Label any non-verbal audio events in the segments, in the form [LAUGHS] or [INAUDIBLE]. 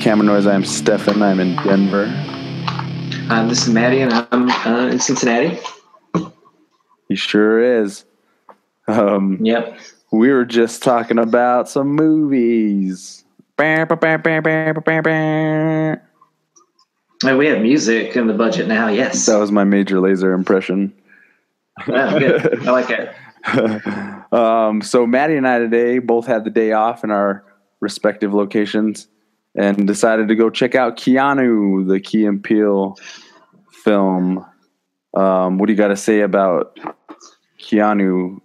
All right. Welcome back to Camera Noise. I'm Stefan. I'm in Denver. Um, this is Maddie, and I'm uh, in Cincinnati. He sure is. Um, Yep. we were just talking about some movies. We have music in the budget now. Yes. That was my Major Lazer impression. [LAUGHS] Good. I like it. [LAUGHS] um, so Maddie and I today both had the day off in our respective locations and decided to go check out Keanu, the Key and Peele film. Um, what do you got to say about Keanu?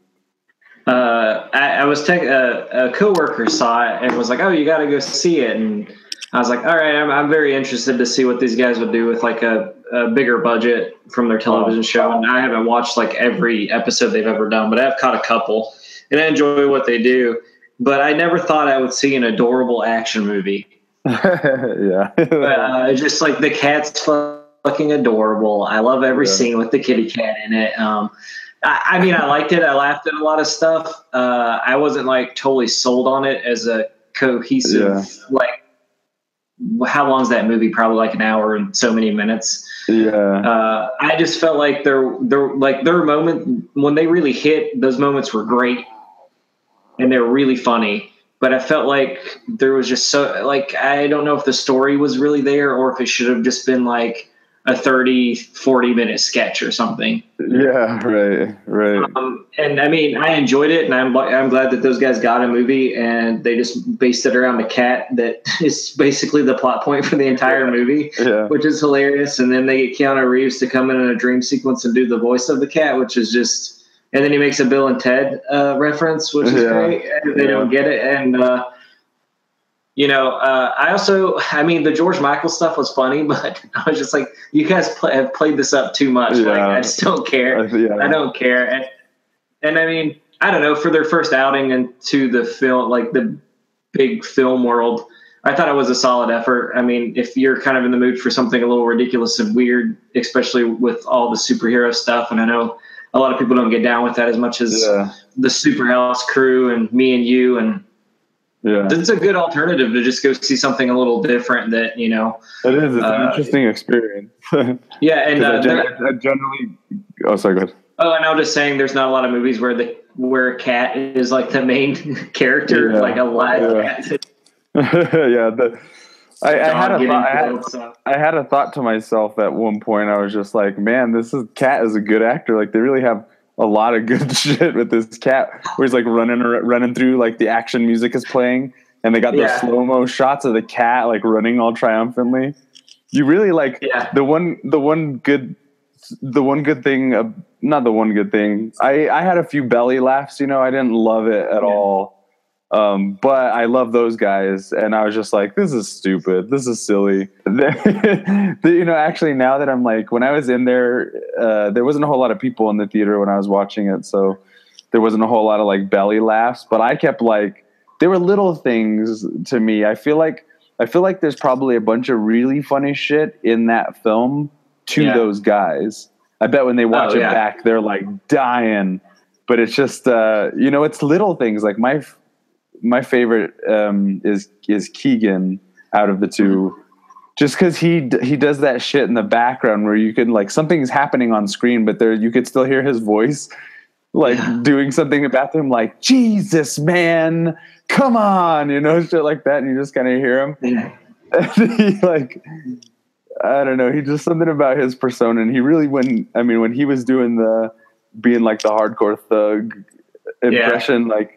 Uh, I, I was tech, uh, a coworker saw it and was like, "Oh, you got to go see it." And I was like, "All right, I'm, I'm very interested to see what these guys would do with like a, a bigger budget from their television show." And I haven't watched like every episode they've ever done, but I've caught a couple, and I enjoy what they do. But I never thought I would see an adorable action movie. [LAUGHS] yeah, uh, just like the cat's fucking adorable. I love every Yeah. scene with the kitty cat in it. Um, I, I mean, I liked it. I laughed at a lot of stuff. Uh, I wasn't like totally sold on it as a cohesive Yeah. like. How long's that movie? Probably like an hour and so many minutes. yeah, Uh, I just felt like there, there, like their moment when they really hit. Those moments were great, and they're really funny. But I felt like there was just so like I don't know if the story was really there or if it should have just been like a 30, 40 minute sketch or something. yeah. Right, right. Um, and I mean, I enjoyed it, and I'm I'm glad that those guys got a movie and they just based it around a cat that [LAUGHS] is basically the plot point for the entire movie Yeah, which is hilarious. And then they get Keanu Reeves to come in in a dream sequence and do the voice of the cat, which is just. And then he makes a Bill and Ted uh, reference, which is Yeah. great. And they Yeah. don't get it, and uh, you know, uh, I also, I mean, the George Michael stuff was funny, [LAUGHS] but I was just like, you guys play, have played this up too much. Like, Yeah. I just don't care. I- yeah. I don't care. And, and I mean, I don't know, for their first outing into the film, like the big film world, I thought it was a solid effort. I mean, if you're kind of in the mood for something a little ridiculous and weird, especially with all the superhero stuff, and I know a lot of people don't get down with that as much as Yeah, the Superhouse crew and me and you, and yeah. it's a good alternative to just go see something a little different that, you know, It is. It's an Uh, interesting experience. [LAUGHS] Yeah. And I, uh, gen- there- I generally. Oh, sorry. Go ahead. Oh, and I was just saying, there's not a lot of movies where the where a cat is like the main [LAUGHS] character, Yeah. like a live Yeah. cat. [LAUGHS] yeah, the, I, I had a thought. I had. I had a thought to myself at one point. I was just like, "Man, this is cat is a good actor. Like, they really have a lot of good [LAUGHS] shit with this cat, where he's like running running through like the action music is playing, and they got those Yeah. slow mo shots of the cat like running all triumphantly. You really like Yeah. the one the one good the one good thing uh, not the one good thing i i had a few belly laughs you know i didn't love it at Yeah. all um but i love those guys and i was just like this is stupid. This is silly. [LAUGHS] You know actually now that i'm like when i was in there uh there wasn't a whole lot of people in the theater when i was watching it so there wasn't a whole lot of like belly laughs but i kept like there were little things to me. I feel like i feel like there's probably a bunch of really funny shit in that film to Yeah. those guys. I bet when they watch Oh, it back they're like dying. But it's just uh you know it's little things. Like my my favorite um is is keegan out of the two just because he he does that shit in the background where you can like something's happening on screen but there you could still hear his voice like Yeah. doing something in the bathroom like jesus man come on you know [LAUGHS] shit like that and you just kind of hear him Yeah. [LAUGHS] and he like I don't know. He just something about his persona, and he really when I mean when he was doing the being like the hardcore thug impression, like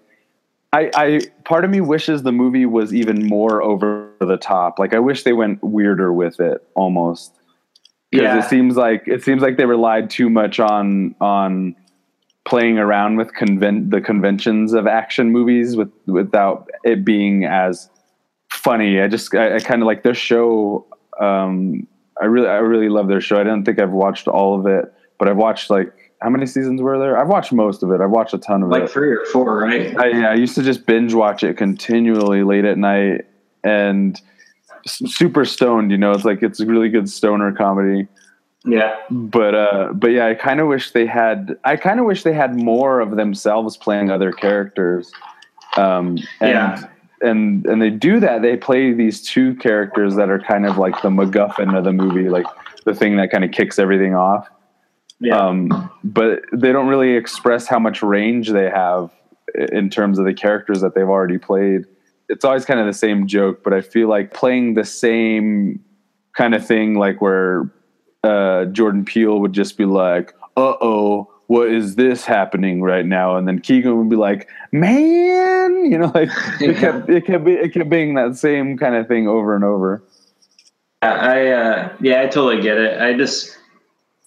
I I part of me wishes the movie was even more over the top. Like I wish they went weirder with it almost because Yeah. it seems like it seems like they relied too much on on playing around with conven- the conventions of action movies with without it being as funny. I just I, I kind of like their show. Um, I really I really love their show. I don't think I've watched all of it, but I've watched like how many seasons were there? I've watched most of it. I've watched a ton of it. like three or four, right? I, yeah, I used to just binge watch it continually late at night and super stoned. You know, it's like it's a really good stoner comedy Yeah. but uh but yeah i kind of wish they had i kind of wish they had more of themselves playing other characters um and Yeah. and and they do that. They play these two characters that are kind of like the MacGuffin of the movie, like the thing that kind of kicks everything off. Yeah. Um, but they don't really express how much range they have in terms of the characters that they've already played. It's always kind of the same joke, but I feel like playing the same kind of thing, like where uh, Jordan Peele would just be like, "Uh oh, what is this happening right now?" And then Keegan would be like, "Man," [LAUGHS] you know, like it kept it kept be, it kept being that same kind of thing over and over. I uh, yeah, I totally get it. I just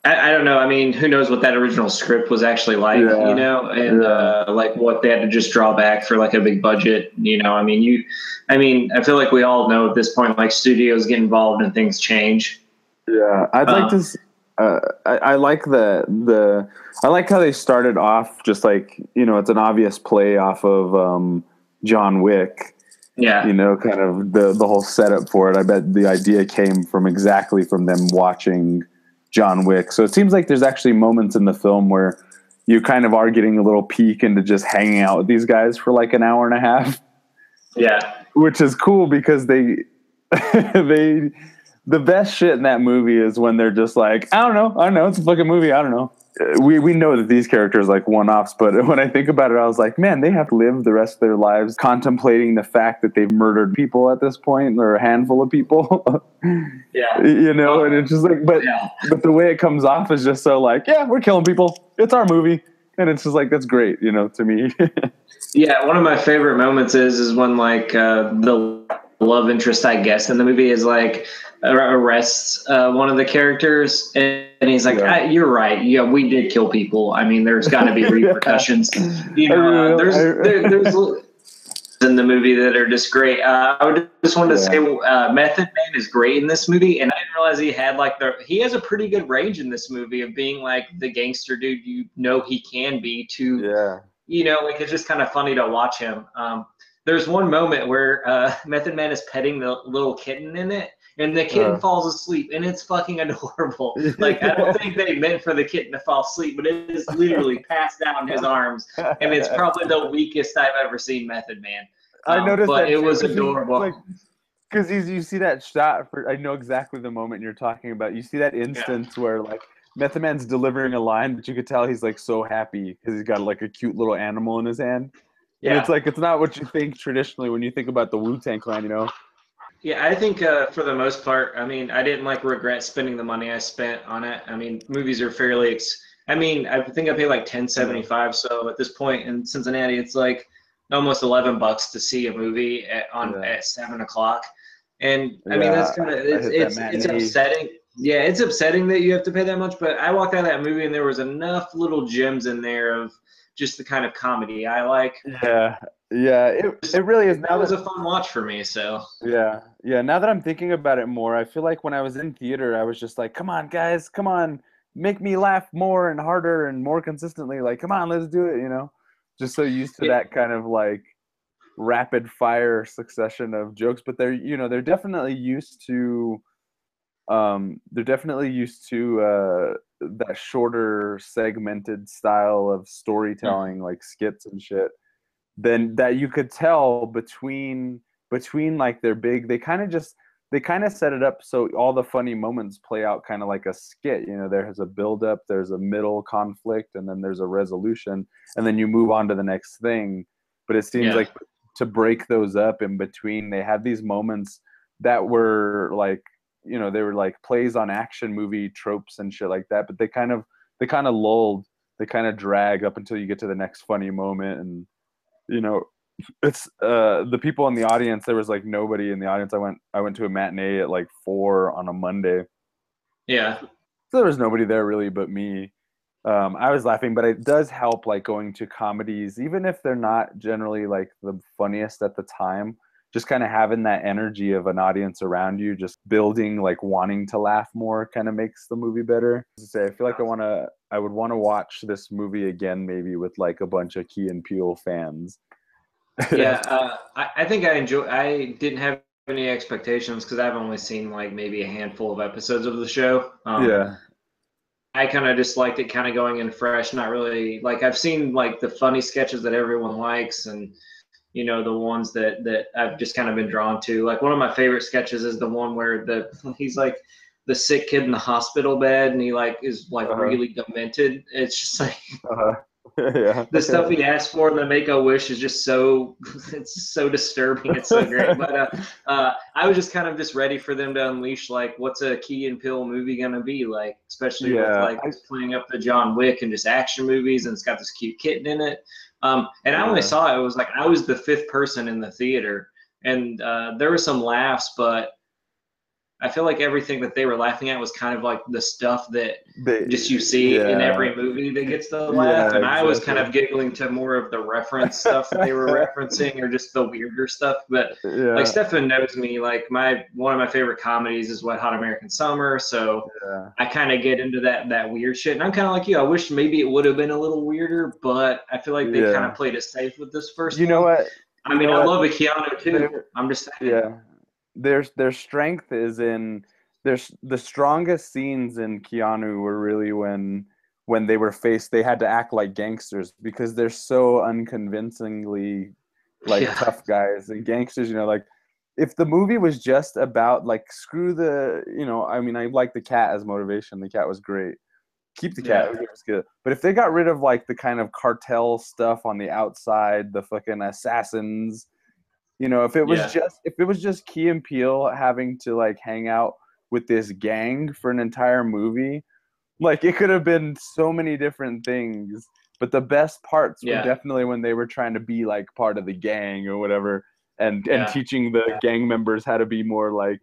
I, I, don't know. I mean, who knows what that original script was actually like, yeah. you know, and yeah. uh, like what they had to just draw back for like a big budget, you know. I mean, you, I mean, I feel like we all know at this point, like studios get involved and things change. Yeah, I'd um, like to. Uh, I, I, like the the I like how they started off just like you know it's an obvious play off of um, John Wick. Yeah, you know, kind of the the whole setup for it. I bet the idea came from exactly from them watching John Wick. So it seems like there's actually moments in the film where you kind of are getting a little peek into just hanging out with these guys for like an hour and a half. Yeah. Which is cool because they [LAUGHS] they the best shit in that movie is when they're just like, I don't know, I don't know, it's a fucking movie, I don't know we we know that these characters like one offs, but [LAUGHS] when I think about it, I was like, man, they have to live the rest of their lives contemplating the fact that they've murdered people at this point, or a handful of people. [LAUGHS] yeah, you know, and it's just like, but yeah. but the way it comes off is just so like, yeah, we're killing people. It's our movie, and it's just like that's great, you know, to me. [LAUGHS] yeah, one of my favorite moments is is when like uh, the love interest, I guess, in the movie is like arrests uh, one of the characters, and, and he's like, yeah. "You're right. Yeah, we did kill people. I mean, there's got to be [LAUGHS] repercussions. you know, uh, there's there, there's." in the movie that are just great. Uh, I would just wanted to yeah. say uh, Method Man is great in this movie, and I didn't realize he had like the he has a pretty good range in this movie of being like the gangster dude you know he can be to yeah you know like it's just kind of funny to watch him. Um, there's one moment where uh, [LAUGHS] Method Man is petting the little kitten in it, and the kitten uh. falls asleep, and it's fucking [LAUGHS] adorable. Like I don't [LAUGHS] think they meant for the kitten to fall asleep, but it is literally passed down his arms, and it's probably the weakest I've ever seen Method Man. Um, I noticed but that it was adorable. Like, because you see that shot for I know exactly the moment you're talking about. You see that instance yeah. where like Method Man's delivering a line, but you could tell he's like so happy because he's got like a cute little animal in his hand. Yeah. And it's like it's not what you think traditionally when you think about the Wu Tang Clan, you know. Yeah, I think uh, for the most part, I mean, I didn't like regret spending the money I spent on it. I mean, movies are fairly. Ex- I mean, I think I paid like ten seventy five. So at this point in Cincinnati, it's like almost eleven bucks to see a movie at on yeah. at seven o'clock. And I yeah, mean, that's kind of it's it's, it's upsetting. Yeah, it's upsetting that you have to pay that much. But I walked out of that movie and there was enough little gems in there of just the kind of comedy I like. Yeah, yeah, it, it really is. Now that was a fun watch for me. So yeah, yeah. Now that I'm thinking about it more, I feel like when I was in theater, I was just like, "Come on, guys, come on, make me laugh more and harder and more consistently." Like, come on, let's do it. You know, just so used to that kind of like rapid fire succession of jokes. But they're you know they're definitely used to um, they're definitely used to uh, that shorter segmented style of storytelling, mm-hmm. like skits and shit then that you could tell between between like their big they kind of just they kind of set it up so all the funny moments play out kind of like a skit you know there's a build up there's a middle conflict and then there's a resolution and then you move on to the next thing but it seems yeah. like to break those up in between they had these moments that were like you know they were like plays on action movie tropes and shit like that but they kind of they kind of lulled they kind of drag up until you get to the next funny moment and you know, it's uh the people in the audience. There was like nobody in the audience. I went I went to a matinee at like four on a Monday. Yeah. So there was nobody there really but me. Um, I was laughing, but it does help like going to comedies, even if they're not generally like the funniest at the time. Just kind of having that energy of an audience around you, just building like wanting to laugh more, kind of makes the movie better. Say, I feel like I want to I would want to watch this movie again, maybe with like a bunch of Key and Peele fans. yeah, [LAUGHS] uh, I, I think I enjoy. I didn't have any expectations because I've only seen like maybe a handful of episodes of the show. Um, yeah. I kind of just liked it kind of going in fresh, not really like I've seen like the funny sketches that everyone likes and you know the ones that that I've just kind of been drawn to. Like one of my favorite sketches is the one where the [LAUGHS] he's like the sick kid in the hospital bed and he like is like uh-huh. really demented. It's just like uh-huh. [LAUGHS] yeah. [LAUGHS] the stuff he asked for in the Make a Wish is just so it's so disturbing. It's so great. but uh, uh, I was just kind of just ready for them to unleash like what's a Key and Peele movie gonna be like, especially yeah. with like playing up the John Wick and just action movies and it's got this cute kitten in it. Um, and I only saw it, it was like I was the fifth person in the theater. And uh, there were some laughs, but I feel like everything that they were laughing at was kind of like the stuff that they, just you see yeah. in every movie that gets the laugh. Yeah, and I was kind of giggling to more of the reference stuff they were [LAUGHS] referencing or just the weirder stuff. But yeah. like Stefan knows me, like my one of my favorite comedies is Wet Hot American Summer. So I kind of get into that that weird shit. And I'm kind of like you. I wish maybe it would have been a little weirder, but I feel like they kind of played it safe with this first. You know what? I mean, I love a Keanu too. I'm just saying. Yeah their their strength is in there's the strongest scenes in Keanu were really when when they were faced they had to act like gangsters because they're so unconvincingly like yeah. tough guys and gangsters you know like if the movie was just about like screw the you know i mean i like the cat as motivation the cat was great keep the cat yeah. was good but if they got rid of like the kind of cartel stuff on the outside the fucking assassins you know, if it was yeah. just if it was just Key and Peele having to like hang out with this gang for an entire movie, like it could have been so many different things. But the best parts yeah. were definitely when they were trying to be like part of the gang or whatever, and yeah. and teaching the gang members how to be more like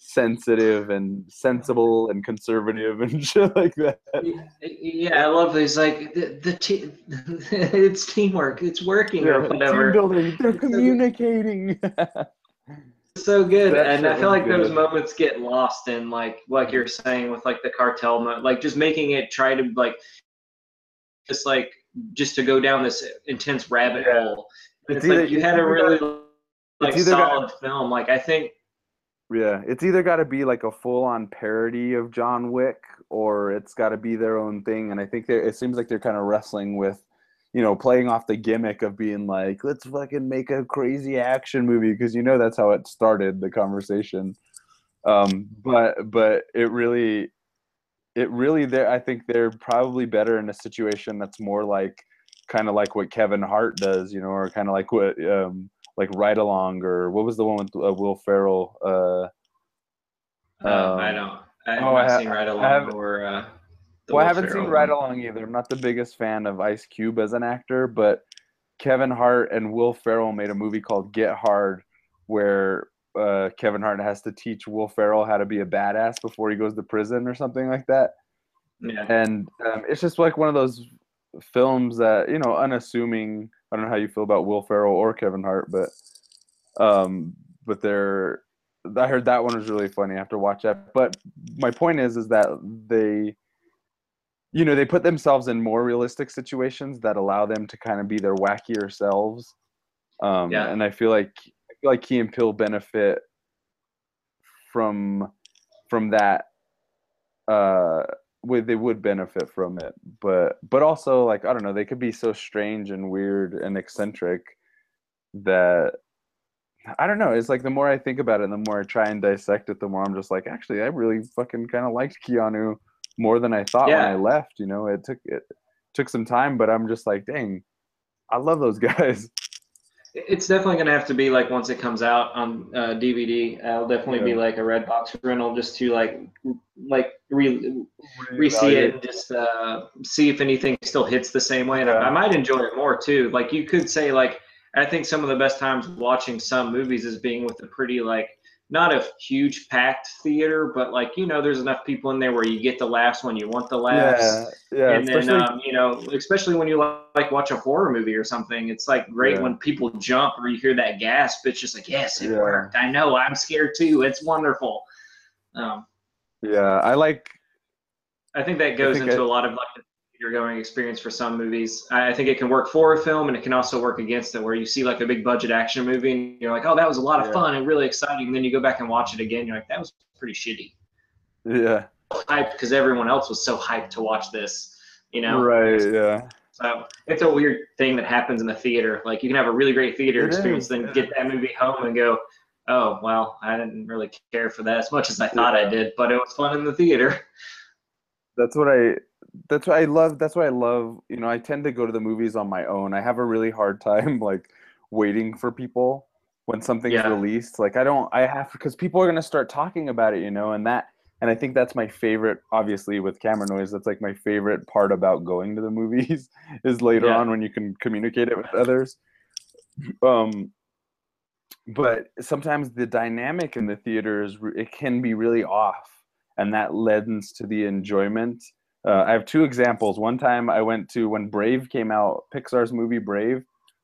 sensitive and sensible and conservative and [LAUGHS] shit like that. Yeah, I love these like the, the te- [LAUGHS] it's teamwork, it's working yeah, or whatever. Team building, they're communicating. so good, that and I feel like good. those moments get lost in like like you're saying with like the cartel, mo- like just making it try to like just like just to go down this intense rabbit yeah. hole. It's, it's either, like you had a really like solid got, film. Like I think yeah, it's either got to be like a full-on parody of John Wick, or it's got to be their own thing. And I think it seems like they're kind of wrestling with, you know, playing off the gimmick of being like, let's fucking make a crazy action movie because you know that's how it started the conversation. Um, but but it really, it really there. I think they're probably better in a situation that's more like, kind of like what Kevin Hart does, you know, or kind of like what. Um, like Ride Along or what was the one with uh, Will Ferrell? Uh, um, I don't. I haven't oh, I ha- seen Ride Along or. Uh, well, I haven't seen Ride Along either. I'm not the biggest fan of Ice Cube as an actor, but Kevin Hart and Will Ferrell made a movie called Get Hard, where uh, Kevin Hart has to teach Will Ferrell how to be a badass before he goes to prison or something like that. Yeah. And um, it's just like one of those films that you know, unassuming I don't know how you feel about Will Ferrell or Kevin Hart, but um, but they're I heard that one was really funny I have to watch that. But my point is, is that they, you know, they put themselves in more realistic situations that allow them to kind of be their wackier selves. Um, yeah. And I feel like I feel like Key and Peele benefit from from that uh would they would benefit from it but but also like i don't know they could be so strange and weird and eccentric that i don't know it's like the more i think about it the more i try and dissect it the more i'm just like actually i really fucking kind of liked keanu more than i thought yeah. when i left you know it took it took some time but i'm just like dang i love those [LAUGHS] guys it's definitely going to have to be like once it comes out on uh, DVD. I'll definitely yeah. be like a red box rental just to like like re re see it and just uh, see if anything still hits the same way. And yeah. I, I might enjoy it more too. Like you could say like I think some of the best times watching some movies is being with a pretty like not a huge packed theater, but like you know, there's enough people in there where you get the laughs when you want the laughs. Yeah, yeah. And then um, you know, especially when you like watch a horror movie or something, it's like great yeah. when people jump or you hear that gasp. It's just like, yes, it yeah. worked. I know, I'm scared too. It's wonderful. Um, yeah, I like. I think that goes think into I, a lot of like theater going experience for some movies. I think it can work for a film and it can also work against it, where you see like a big budget action movie and you're like, oh, that was a lot of yeah. fun and really exciting. And then you go back and watch it again, you're like, that was pretty shitty. Yeah. Hyped because everyone else was so hyped to watch this, you know? Right. Yeah. So it's a weird thing that happens in the theater. Like you can have a really great theater It experience, is, then yeah. get that movie home and go, oh well, I didn't really care for that as much as I thought I did, but it was fun in the theater. [LAUGHS] that's what I that's what I love that's what I love you know I tend to go to the movies on my own I have a really hard [LAUGHS] time like waiting for people when something's Yeah. released like I don't I have because people are going to start talking about it you know and that and I think that's my favorite obviously with camera noise that's like my favorite part about going to the movies [LAUGHS] is later Yeah. on when you can communicate it with others um but sometimes the dynamic in the theater is it can be really off and that lends to the enjoyment. Uh, i have two examples. One time i went to when brave came out pixar's movie brave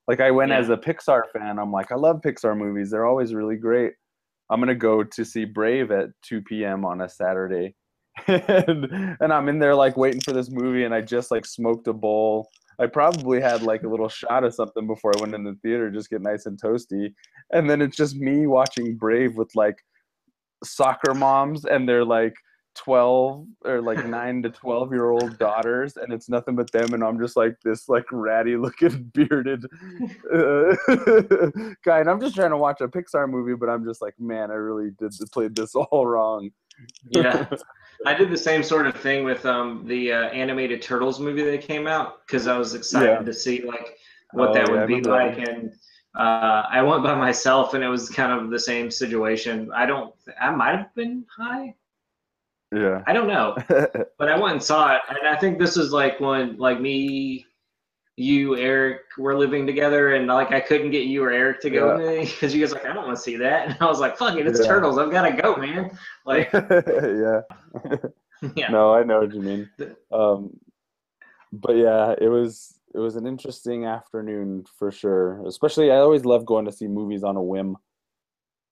like i went Yeah. as a pixar fan. I'm like i love pixar movies. They're always really great. I'm gonna go to see brave at 2 p.m on a saturday. [LAUGHS] And, and i'm in there like waiting for this movie and i just like smoked a bowl. I probably had like a little shot of something before i went in the theater just get nice and toasty. And then it's just me watching brave with like soccer moms and they're like 12 or like [LAUGHS] 9 to 12 year old daughters and it's nothing but them and i'm just like this like ratty looking [LAUGHS] bearded uh, [LAUGHS] guy and i'm just trying to watch a pixar movie but i'm just like man i really did played this all wrong Yeah. I did the same sort of thing with um, the uh, animated Turtles movie that came out because I was excited Yeah. to see like what Oh, that yeah, would be remember that. like, and uh, I went by myself, and it was kind of the same situation. I don't, I might have been high, yeah. I don't know, [LAUGHS] but I went and saw it, and I think this is like when like me, you, Eric, were living together, and like I couldn't get you or Eric to go with me [LAUGHS] because you guys like I don't want to see that, and I was like fuck it, it's Yeah. Turtles, I've got to go, man. Like [LAUGHS] yeah. Yeah, no i know what you mean. Um but yeah it was it was an interesting afternoon for sure especially i always love going to see movies on a whim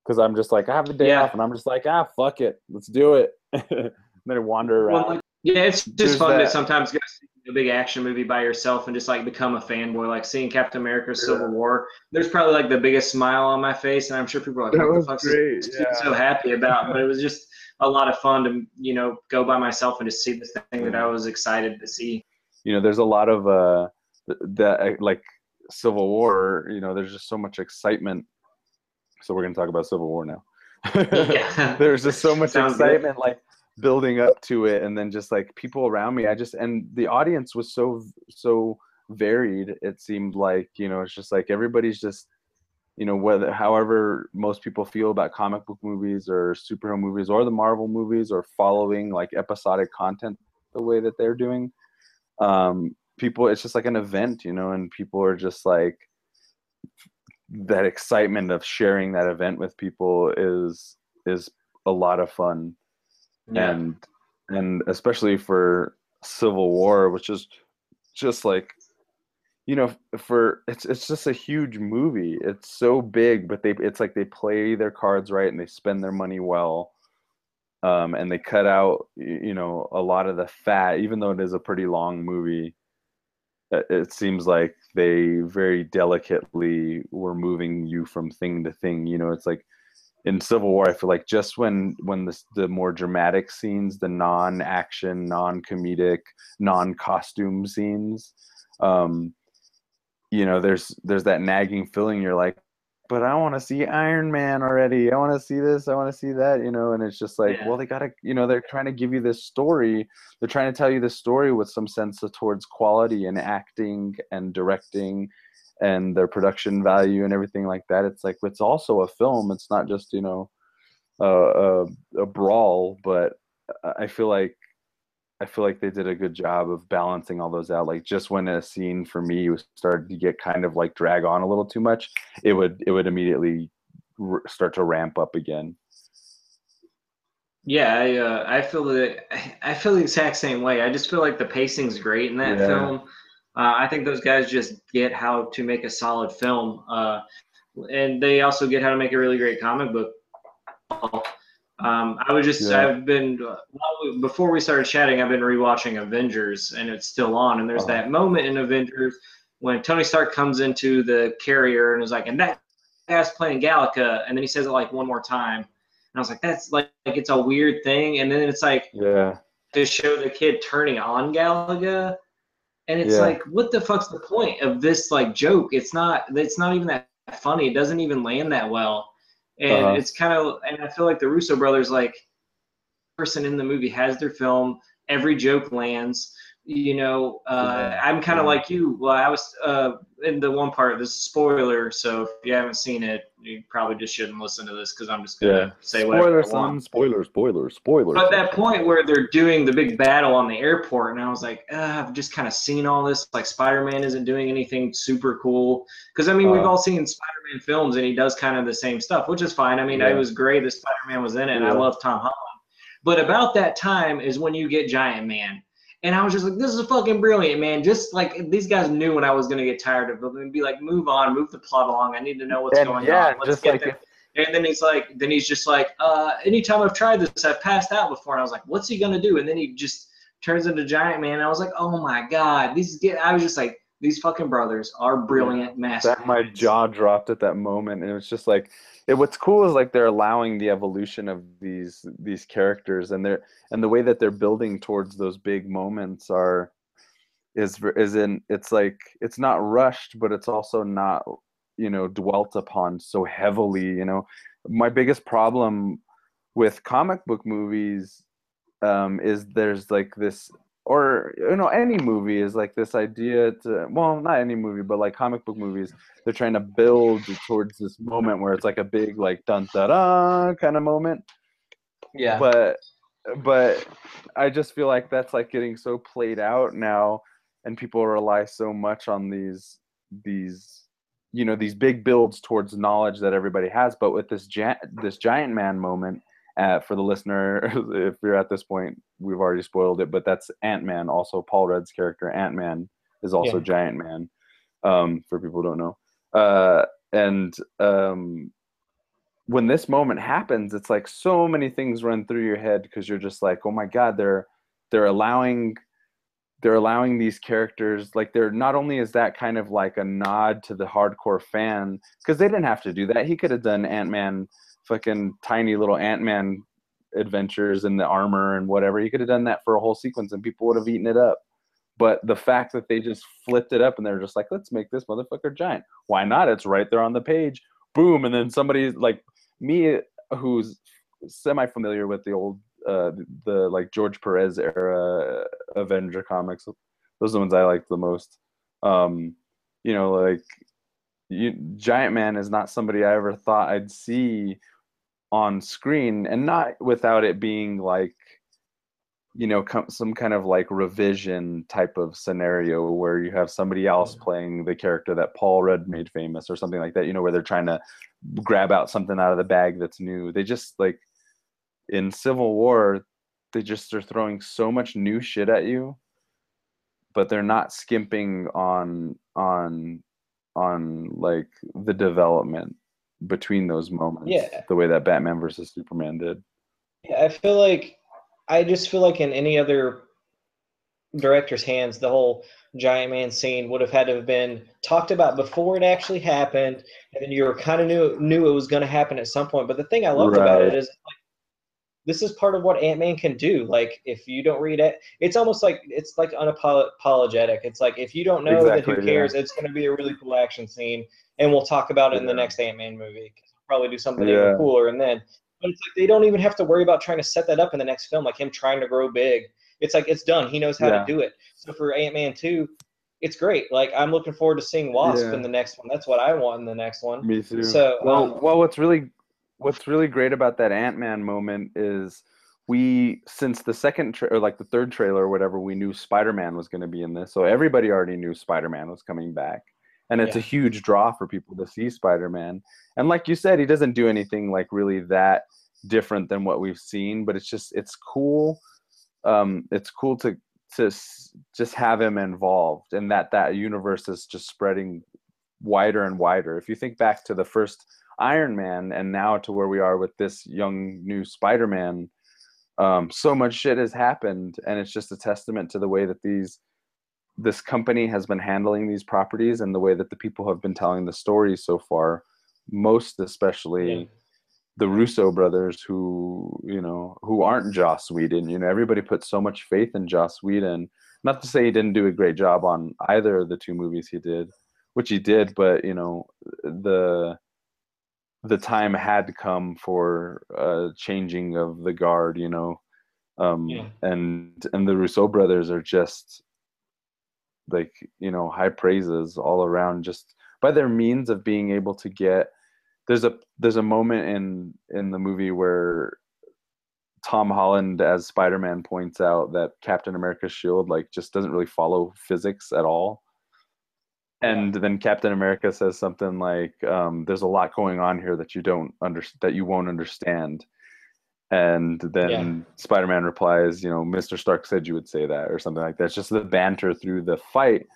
because i'm just like i have the day Yeah. off and i'm just like ah fuck it let's do it [LAUGHS] and then i wander around Well, yeah, it's just There's fun to sometimes go see a big action movie by yourself and just like become a fanboy. Like seeing Captain America: Civil War. There's probably like the biggest smile on my face, and I'm sure people are like, That "What the fuck's great, this dude yeah. so happy about?" But it was just a lot of fun to you know go by myself and just see this thing that I was excited to see. you know there's a lot of uh th- that uh, like civil war you know there's just so much excitement so we're going to talk about civil war now Yeah. [LAUGHS] there's just so [LAUGHS] much Sounds good. excitement like building up to it and then just like people around me i just and the audience was so so varied it seemed like you know it's just like everybody's just you know whether however most people feel about comic book movies or superhero movies or the marvel movies or following like episodic content the way that they're doing um people it's just like an event you know and people are just like that excitement of sharing that event with people is is a lot of fun. Yeah. and and especially for civil war which is just like you know for it's it's just a huge movie. It's so big but they it's like they play their cards right and they spend their money well um and they cut out you know a lot of the fat even though it is a pretty long movie it, it seems like they very delicately were moving you from thing to thing you know it's like in Civil War, I feel like just when when the the more dramatic scenes, the non-action, non-comedic, non-costume scenes, um, you know, there's there's that nagging feeling. You're like, but I want to see Iron Man already. I want to see this. I want to see that. You know, and it's just like, Yeah. well, they gotta, you know, they're trying to give you this story. They're trying to tell you this story with some sense of towards quality and acting and directing and their production value and everything like that. It's like it's also a film. It's not just you know a, a, a brawl, but I feel like I feel like they did a good job of balancing all those out. Like just when a scene for me was started to get kind of like drag on a little too much, it would it would immediately r- start to ramp up again. Yeah, I uh, I feel the [SIGHS] I feel the exact same way. I just feel like the pacing's great in that Yeah. film. Uh, I think those guys just get how to make a solid film, uh, and they also get how to make a really great comic book. Um, I was just Yeah. I've been uh, while we- before we started chatting, I've been rewatching Avengers, and it's still on. And there's Uh-huh. that moment in Avengers when Tony Stark comes into the carrier and is like, "And that guy's playing Galaga," and then he says it like one more time. And I was like, that's like, like it's a weird thing. And then it's like Yeah, to show the kid turning on Galaga. And it's Yeah. like, what the fuck's the point of this like joke? It's not. It's not even that funny. It doesn't even land that well. And Uh-huh. it's kind of. And I feel like the Russo brothers, like, person in the movie has their film. Every joke lands. You know, uh, Yeah. I'm kind of Yeah. like you. Well, I was uh, in the one part. This is a spoiler, so if you haven't seen it, you probably just shouldn't listen to this because I'm just gonna Yeah. say whatever Spoiler, I want. son. Spoiler, spoiler, spoiler. But that point where they're doing the big battle on the airport, and I was like, I've just kind of seen all this. Like Spider-Man isn't doing anything super cool. Because I mean, we've Uh. all seen Spider-Man films, and he does kind of the same stuff, which is fine. I mean, Yeah. it was great that Spider-Man was in it, and I Yeah. love Tom Holland. But about that time is when you get Giant Man. And I was just like, this is fucking brilliant, man. Just like these guys knew when I was gonna get tired of them and be like, move on, move the plot along. I need to know what's And going yeah, on. Let's just get like and then he's like, then he's just like, uh, anytime I've tried this, I've passed out before. And I was like, what's he gonna do? And then he just turns into Giant Man. And I was like, oh my god, these get. I was just like, these fucking brothers are brilliant masters. that my jaw dropped at that moment and it was just like it, what's cool is like they're allowing the evolution of these these characters and they're and the way that they're building towards those big moments are is is in it's like it's not rushed but it's also not you know dwelt upon so heavily you know? My biggest problem with comic book movies um is there's like this or you know any movie is like this idea to well not any movie but like comic book movies they're trying to build towards this moment where it's like a big like dun da da kind of moment Yeah. but but i just feel like that's like getting so played out now and people rely so much on these these you know these big builds towards knowledge that everybody has but with this gi- this giant man moment uh, for the listener [LAUGHS] if you're at this point we've already spoiled it but that's ant-man. Also paul rudd's character ant-man is also Yeah. giant man um, for people who don't know. Uh, and um, when this moment happens it's like so many things run through your head because you're just like oh my god they're they're allowing they're allowing these characters like they're not only is that kind of like a nod to the hardcore fan because they didn't have to do that. He could have done ant-man fucking tiny little ant-man adventures in the armor and whatever. He could have done that for a whole sequence and people would have eaten it up. But the fact that they just flipped it up and they're just like let's make this motherfucker giant. Why not? It's right there on the page. Boom. And then somebody like me who's semi familiar with the old uh the like george perez era avenger comics those are the ones i like the most. Um you know like you, giant man is not somebody i ever thought i'd see on screen and not without it being like you know some kind of like revision type of scenario where you have somebody else playing the character that paul rudd made famous or something like that you know where they're trying to grab out something out of the bag that's new. They just like in civil war they just are throwing so much new shit at you but they're not skimping on on on like the development between those moments Yeah. the way that batman versus superman did Yeah, I feel like I just feel like in any other director's hands, the whole giant man scene would have had to have been talked about before it actually happened, and you were kind of knew knew it was going to happen at some point. But the thing I loved about it is like this is part of what Ant Man can do. Like if you don't read it, it's almost like it's like unapologetic. It's like if you don't know, Exactly, then who yeah. cares? It's going to be a really cool action scene, and we'll talk about it in the next Ant Man movie. Probably do something Yeah. even cooler, and then but it's like they don't even have to worry about trying to set that up in the next film, like him trying to grow big. It's like it's done. He knows how Yeah. to do it. So for Ant Man two, it's great. Like I'm looking forward to seeing Wasp Yeah. in the next one. That's what I want in the next one. Me too. So, well, um, well, what's really what's really great about that Ant Man moment is we since the second tra- or like the third trailer or whatever, we knew Spider Man was going to be in this, so everybody already knew Spider Man was coming back, and it's a huge draw for people to see Spider Man. And like you said, he doesn't do anything like really that different than what we've seen, but it's just it's cool. Um, it's cool to to s- just have him involved, and that that universe is just spreading wider and wider. If you think back to the first Iron Man and now to where we are with this young new Spider Man, um, so much shit has happened, and it's just a testament to the way that these this company has been handling these properties and the way that the people have been telling the stories so far. Most especially Yeah. the Russo brothers, who you know who aren't Joss Whedon. You know, everybody put so much faith in Joss Whedon not to say he didn't do a great job on either of the two movies he did, which he did, but you know, the the time had come for a changing of the guard, you know. Um Yeah. and and the Russo brothers are just like, you know, high praises all around just by their means of being able to get there's a there's a moment in in the movie where Tom Holland as Spider-Man points out that Captain America's shield like just doesn't really follow physics at all. And then Captain America says something like, um, "There's a lot going on here that you don't under that you won't understand." And then Yeah. Spider-Man replies, "You know, Mr. Stark said you would say that," or something like that. It's just the banter through the fight,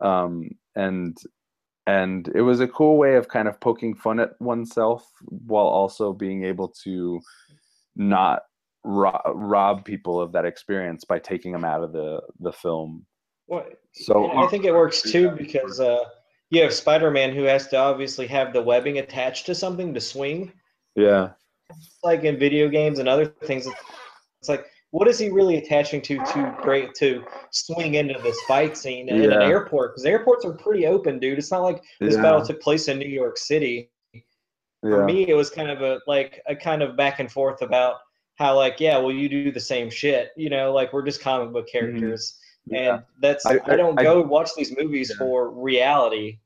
um, and and it was a cool way of kind of poking fun at oneself while also being able to not ro- rob people of that experience by taking them out of the the film. Well, So I think it works too because uh, you have Spider-Man who has to obviously have the webbing attached to something to swing, yeah, like in video games and other things. It's like, what is he really attaching to to great to swing into this fight scene in an airport? Because airports are pretty open, dude. It's not like this Yeah. battle took place in New York City. For yeah, me, it was kind of a like a kind of back and forth about how like, yeah, well, you do the same shit, you know, like we're just comic book characters. Mm-hmm. Yeah. and that's I- I, I- don't I- go watch these movies Yeah. for reality.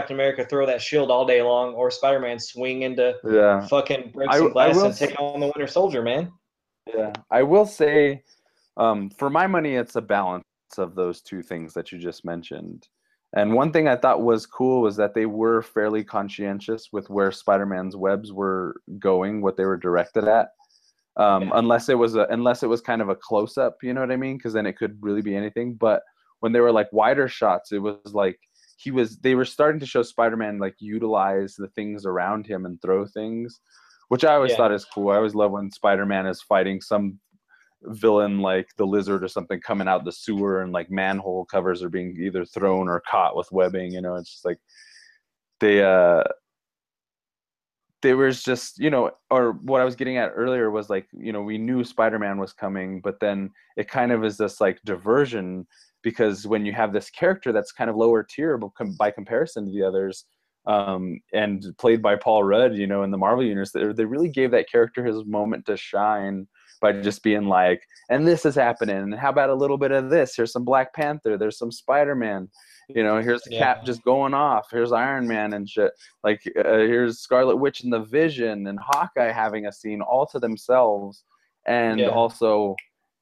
Captain America throw that shield all day long, or Spider Man swing into yeah. fucking break I- some I glass and take on the Winter Soldier, man. Yeah, I will say, um, for my money, it's a balance of those two things that you just mentioned. And one thing I thought was cool was that they were fairly conscientious with where Spider-Man's webs were going, what they were directed at. Um, Yeah. Unless it was a, unless it was kind of a close-up, you know what I mean? Because then it could really be anything. But when they were like wider shots, it was like he was. They were starting to show Spider-Man like utilize the things around him and throw things which I always Yeah. thought is cool. I always love when Spider-Man is fighting some villain like the lizard or something coming out the sewer and like manhole covers are being either thrown or caught with webbing. You know, it's just like they uh they was just you know or what i was getting at earlier was like you know we knew spider-man was coming but then it kind of is this like diversion because when you have this character that's kind of lower tier by comparison to the others um, and played by paul rudd you know in the marvel universe they really gave that character his moment to shine by just being like and this is happening and how about a little bit of this? Here's some black panther there's some spider-man you know here's the Yeah. cap just going off here's iron man and shit like uh, here's scarlet witch and the vision and hawkeye having a scene all to themselves and Yeah. also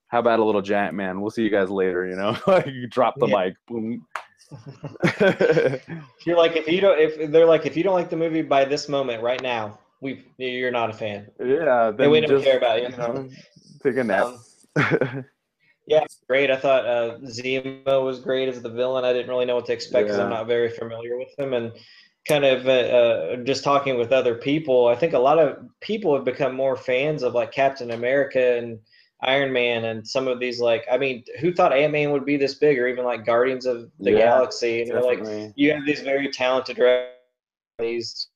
how about a little giant man we'll see you guys later you know [LAUGHS] like you drop the Yeah. mic boom [LAUGHS] You're like if you don't if they're like if you don't like the movie by this moment right now, we you're not a fan. yeah then And we don't just, care about you. know, take a nap Um, [LAUGHS] Yeah, great. I thought uh, Zemo was great as the villain. I didn't really know what to expect because I'm not very familiar with him. And kind of uh, uh, just talking with other people, I think a lot of people have become more fans of like Captain America and Iron Man and some of these like I mean, who thought Ant Man would be this big or even like Guardians of the Yeah, Galaxy? And they're like you have these very talented directors. These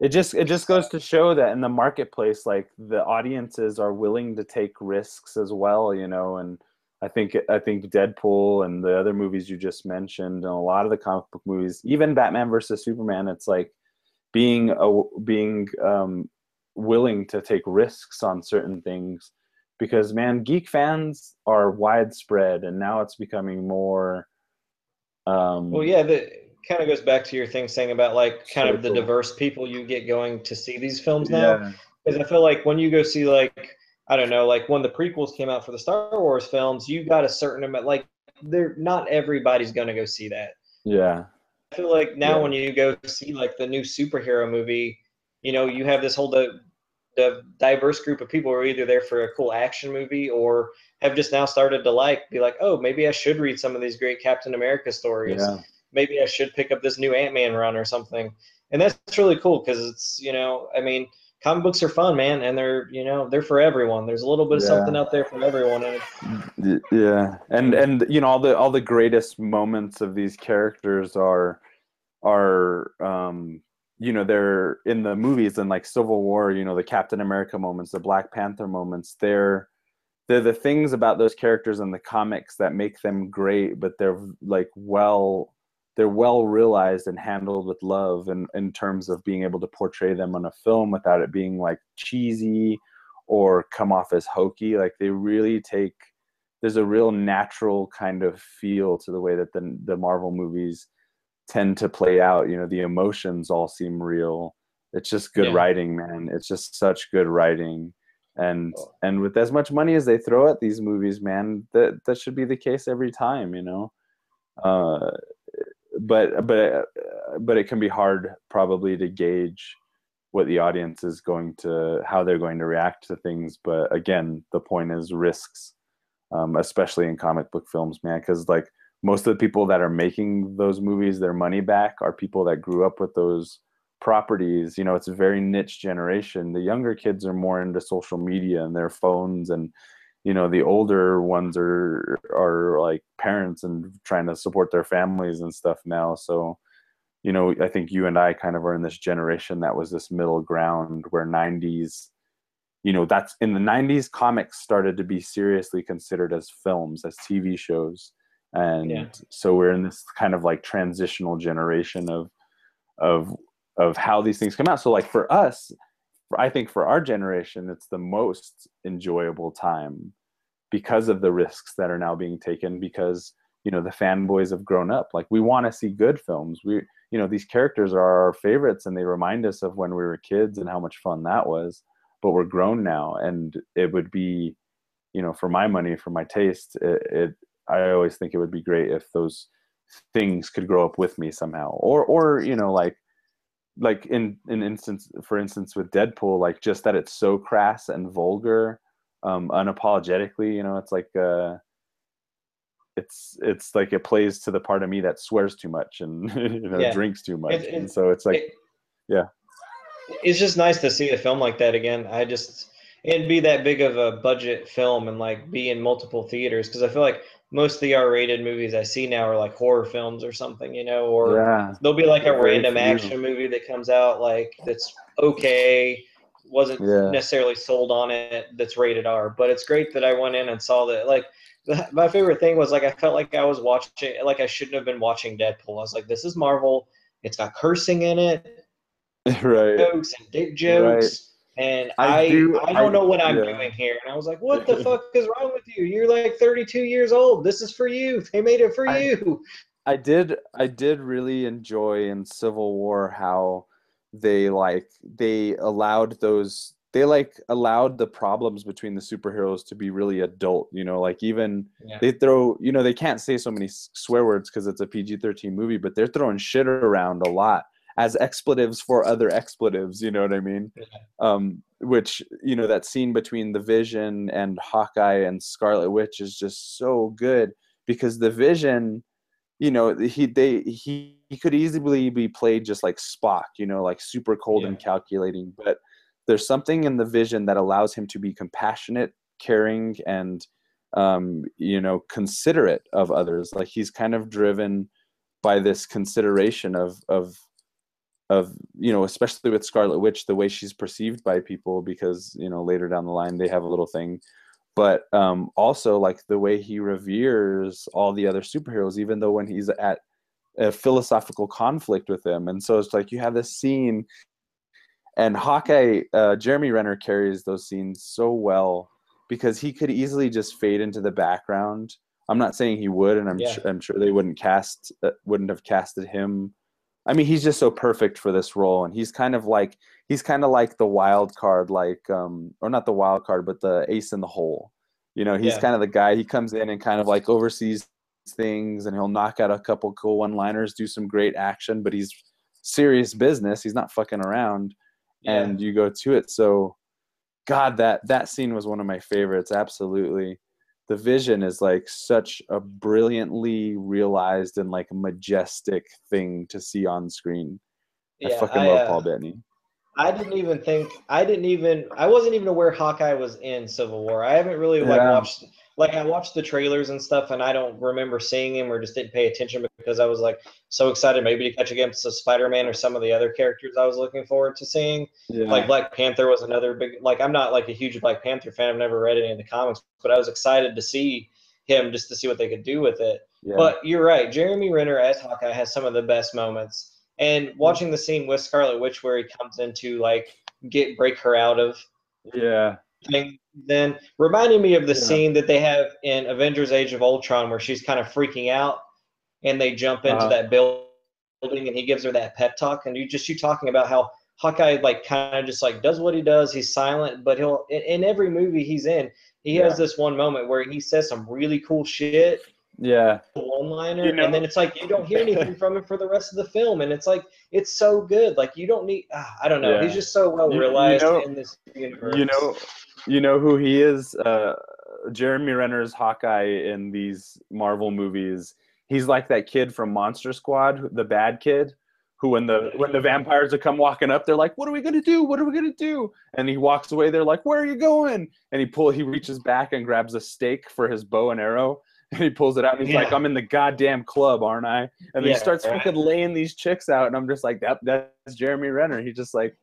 it just it just goes to show that in the marketplace like the audiences are willing to take risks as well you know and i think i think deadpool and the other movies you just mentioned and a lot of the comic book movies even batman versus superman it's like being a, being um, willing to take risks on certain things because man geek fans are widespread and now it's becoming more um Well, yeah, that kind of goes back to your thing saying about like kind of the Social. diverse people you get going to see these films now. yeah Because I feel like when you go see like I don't know, like when the prequels came out for the Star Wars films, you got a certain amount. Like, they're not everybody's gonna go see that. yeah I feel like now Yeah. when you go see like the new superhero movie, you know, you have this whole the the diverse group of people who are either there for a cool action movie or have just now started to like be like, oh, maybe I should read some of these great Captain America stories yeah maybe I should pick up this new Ant Man run or something. And that's really cool because it's, you know, I mean, comic books are fun, man, and they're, you know, they're for everyone. There's a little bit of Yeah. something out there for everyone. And yeah and and you know all the all the greatest moments of these characters are are um you know they're in the movies and like civil war you know the captain america moments the black panther moments they're they're the things about those characters in the comics that make them great, but they're like well they're well realized and handled with love and in terms of being able to portray them on a film without it being like cheesy or come off as hokey. Like they really take there's a real natural kind of feel to the way that the the Marvel movies tend to play out. You know the emotions all seem real. It's just good Yeah. writing man. It's just such good writing. And and with as much money as they throw at these movies man that that should be the case every time you know? Uh but but but it can be hard probably to gauge what the audience is going to how they're going to react to things. But again the point is risks um, especially in comic book films man because like most of the people that are making those movies their money back are people that grew up with those properties. You know it's a very niche generation. The younger kids are more into social media and their phones and you know the older ones are are like parents and trying to support their families and stuff now. So you know i think you and i kind of are in this generation that was this middle ground where 90s you know that's in the 90s comics started to be seriously considered as films as tv shows. And Yeah. so we're in this kind of like transitional generation of of of how these things come out. So like for us I think for our generation, it's the most enjoyable time because of the risks that are now being taken. Because you know the fanboys have grown up. Like we want to see good films. We, you know, these characters are our favorites, and they remind us of when we were kids and how much fun that was. But we're grown now, and it would be, you know, for my money, for my taste, it. it I always think it would be great if those things could grow up with me somehow, or or you know, like like in in instance for instance with deadpool like just that it's so crass and vulgar um unapologetically you know it's like uh it's it's like it plays to the part of me that swears too much and [LAUGHS] you know Yeah. drinks too much It- it- and so it's like It- yeah. It's just nice to see a film like that again. I just it'd be that big of a budget film and like be in multiple theaters because I feel like most of the R-rated movies I see now are like horror films or something, you know, or yeah there'll be like a Very random few. action movie that comes out like that's okay, wasn't Yeah. necessarily sold on it that's rated R, but it's great that I went in and saw that. Like the, [LAUGHS] my favorite thing was like I felt like I was watching like I shouldn't have been watching Deadpool. I was like, this is Marvel. It's got cursing in it, [LAUGHS] right jokes and dick jokes. And I I, do- I, don't I- know what I'm yeah. doing here. And I was like, what the [LAUGHS] fuck is wrong with you? You're like 32 years old. This is for you. They made it for I- you. I did I did really enjoy in Civil War how they like they allowed those they like allowed the problems between the superheroes to be really adult, you know, like even Yeah. they throw, you know, they can't say so many swear words because it's a PG-13 movie, but they're throwing shit around a lot as expletives for other expletives, you know what I mean? Yeah. Um which, you know, that scene between the Vision and Hawkeye and Scarlet Witch is just so good because the Vision you know he they he, he could easily be played just like spock you know like super cold and calculating but there's something in the vision that allows him to be compassionate caring and um you know considerate of others like he's kind of driven by this consideration of of of you know especially with scarlet witch the way she's perceived by people because you know later down the line they have a little thing but um, also like the way he reveres all the other superheroes, even though when he's at a philosophical conflict with them. And so it's like you have this scene, and Hawkeye, uh, Jeremy Renner carries those scenes so well because he could easily just fade into the background. I'm not saying he would, and I'm Yeah. su- I'm sure they wouldn't cast uh, wouldn't have casted him. I mean, he's just so perfect for this role, and he's kind of like he's kind of like the wild card, like um, or not the wild card, but the ace in the hole. You know, he's Yeah. kind of the guy. He comes in and kind of like oversees things, and he'll knock out a couple cool one-liners, do some great action, but he's serious business. He's not fucking around, Yeah. and you go to it. So, God, that that scene was one of my favorites. Absolutely, the vision is like such a brilliantly realized and like majestic thing to see on screen. I fucking I, love uh, Paul Bettany. I didn't even think I didn't even I wasn't even aware Hawkeye was in Civil War. I haven't really like Yeah. watched like I watched the trailers and stuff and I don't remember seeing him or just didn't pay attention because I was like so excited maybe to catch against the Spider-Man or some of the other characters I was looking forward to seeing. Yeah. Like Black Panther was another big like I'm not like a huge Black Panther fan. I've never read any of the comics, but I was excited to see him just to see what they could do with it. yeah. But you're right, Jeremy Renner as Hawkeye has some of the best moments. And watching the scene with Scarlet Witch where he comes into like get break her out of yeah. thing then reminded me of the Yeah. scene that they have in Avengers Age of Ultron where she's kind of freaking out and they jump into Uh-huh. that building and he gives her that pep talk and you just you talking about how Hawkeye like kind of just like does what he does he's silent but he'll in, in every movie he's in he Yeah. has this one moment where he says some really cool shit Yeah. one liner You know- and then it's like you don't hear [LAUGHS] anything from him for the rest of the film and it's like it's so good like you don't need ah, I don't know Yeah. he's just so well You- you realized know- in this universe You know, you know who he is. Uh, Jeremy Renner's Hawkeye in these Marvel movies. He's like that kid from Monster Squad, the bad kid, who when the when the vampires are come walking up, they're like, "What are we gonna do? What are we gonna do?" And he walks away. They're like, "Where are you going?" And he pull he reaches back and grabs a stake for his bow and arrow. [LAUGHS] And he pulls it out and he's like, I'm in the goddamn club, aren't I? And then he starts right. fucking laying these chicks out. And I'm just like, that, that's Jeremy Renner. He just like,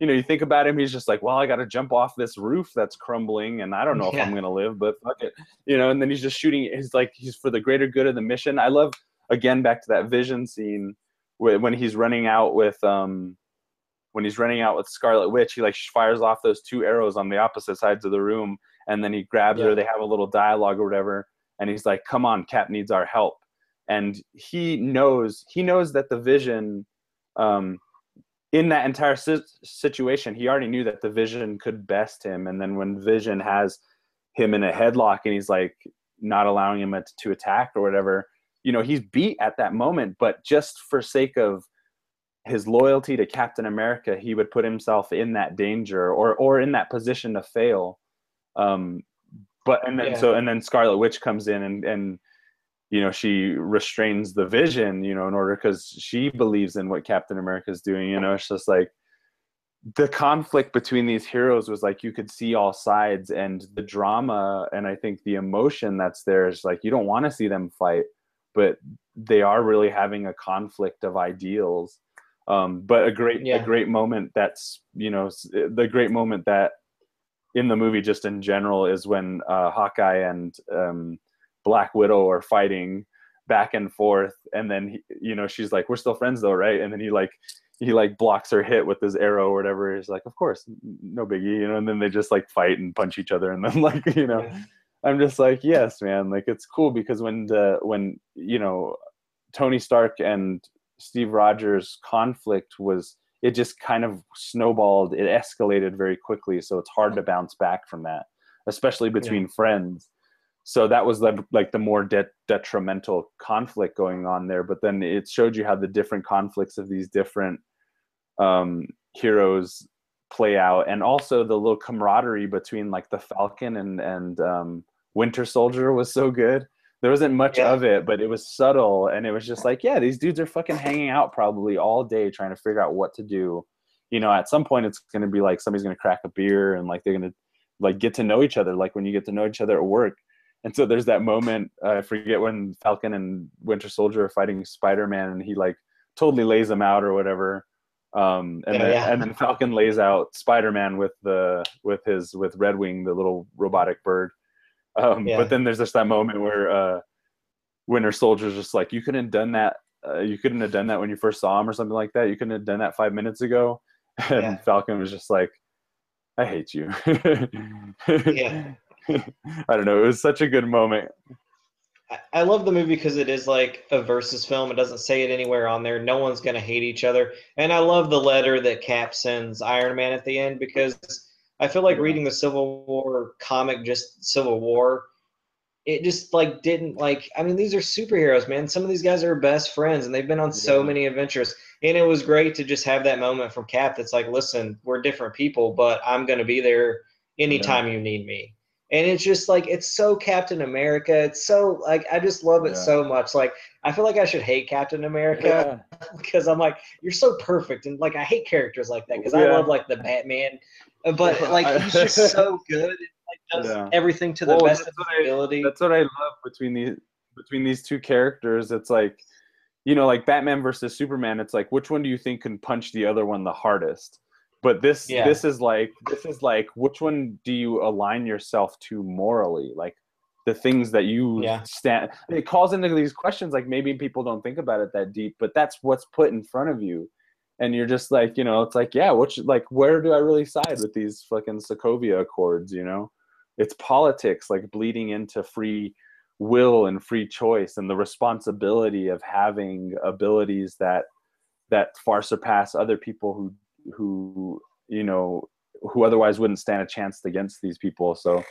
you know, you think about him, he's just like, well, I got to jump off this roof that's crumbling, and I don't know if I'm gonna live, but fuck it, you know. And then he's just shooting. He's like, he's for the greater good of the mission. I love again back to that vision scene where, when he's running out with um when he's running out with Scarlet Witch. He like fires off those two arrows on the opposite sides of the room, and then he grabs Yeah. her. They have a little dialogue or whatever, and he's like, "Come on, Cap needs our help." And he knows he knows that the vision. Um, in that entire si- situation, he already knew that the Vision could best him. And then when Vision has him in a headlock and he's like not allowing him to, to attack or whatever, you know, he's beat at that moment. But just for sake of his loyalty to Captain America, he would put himself in that danger or or in that position to fail. Um, but and then Yeah. so and then Scarlet Witch comes in and and you know she restrains the vision you know in order because she believes in what captain america is doing you know it's just like the conflict between these heroes was like you could see all sides and the drama and i think the emotion that's there is like you don't want to see them fight but they are really having a conflict of ideals um, but a great Yeah. a great moment that's you know the great moment that in the movie just in general is when uh, hawkeye and um, Black Widow are fighting back and forth, and then he, you know she's like, "We're still friends though, right?" And then he like he like blocks her hit with his arrow or whatever. He's like, "Of course, no biggie," you know. And then they just like fight and punch each other, and then [LAUGHS] like you know, I'm just like, yes, man, like it's cool because when the when you know Tony Stark and Steve Rogers conflict was it just kind of snowballed, it escalated very quickly, so it's hard to bounce back from that, especially between friends so that was like, like the more de- detrimental conflict going on there but then it showed you how the different conflicts of these different um, heroes play out and also the little camaraderie between like the falcon and and um, winter soldier was so good. There wasn't much Yeah. of it but it was subtle and it was just like yeah these dudes are fucking hanging out probably all day trying to figure out what to do. You know at some point it's going to be like somebody's going to crack a beer and like they're going to like get to know each other. Like when you get to know each other at work and so there's that moment uh, i forget when falcon and winter soldier are fighting spider-man and he like totally lays him out or whatever um, and, Yeah, then, yeah. and then falcon lays out spider-man with the with his with red wing the little robotic bird um, Yeah. but then there's just that moment where uh, winter soldier's just like you couldn't have done that uh, you couldn't have done that when you first saw him or something like that you couldn't have done that five minutes ago [LAUGHS] and falcon was just like i hate you [LAUGHS] Yeah. [LAUGHS] I don't know. It was such a good moment. I- love the movie because it is like a versus film. It doesn't say it anywhere on there. No one's gonna hate each other. And I love the letter that Cap sends Iron Man at the end because I feel like reading the Civil War comic, just Civil War, it just like didn't like. I mean, these are superheroes, man. Some of these guys are best friends, and they've been on so many adventures. And it was great to just have that moment from Cap. That's like, listen, we're different people, but I'm gonna be there anytime you need me and it's just like it's so Captain America. It's so like I just love it Yeah. so much. Like I feel like I should hate Captain America because [LAUGHS] I'm like you're so perfect and like I hate characters like that because I love like the Batman, Uh, but like he's just so [LAUGHS] good. And, like does Yeah. everything to the Well, best of his ability. That's what I love between these between these two characters. It's like you know, like Batman versus Superman, it's like which one do you think can punch the other one the hardest? But this Yeah. this is like this is like which one do you align yourself to morally? Like the things that you Yeah. stand it calls into these questions like maybe people don't think about it that deep, but that's what's put in front of you. And you're just like, you know, it's like, yeah, which like where do I really side with these fucking Sokovia Accords, you know? It's politics like bleeding into free will and free choice and the responsibility of having abilities that that far surpass other people who who you know who otherwise wouldn't stand a chance against these people. So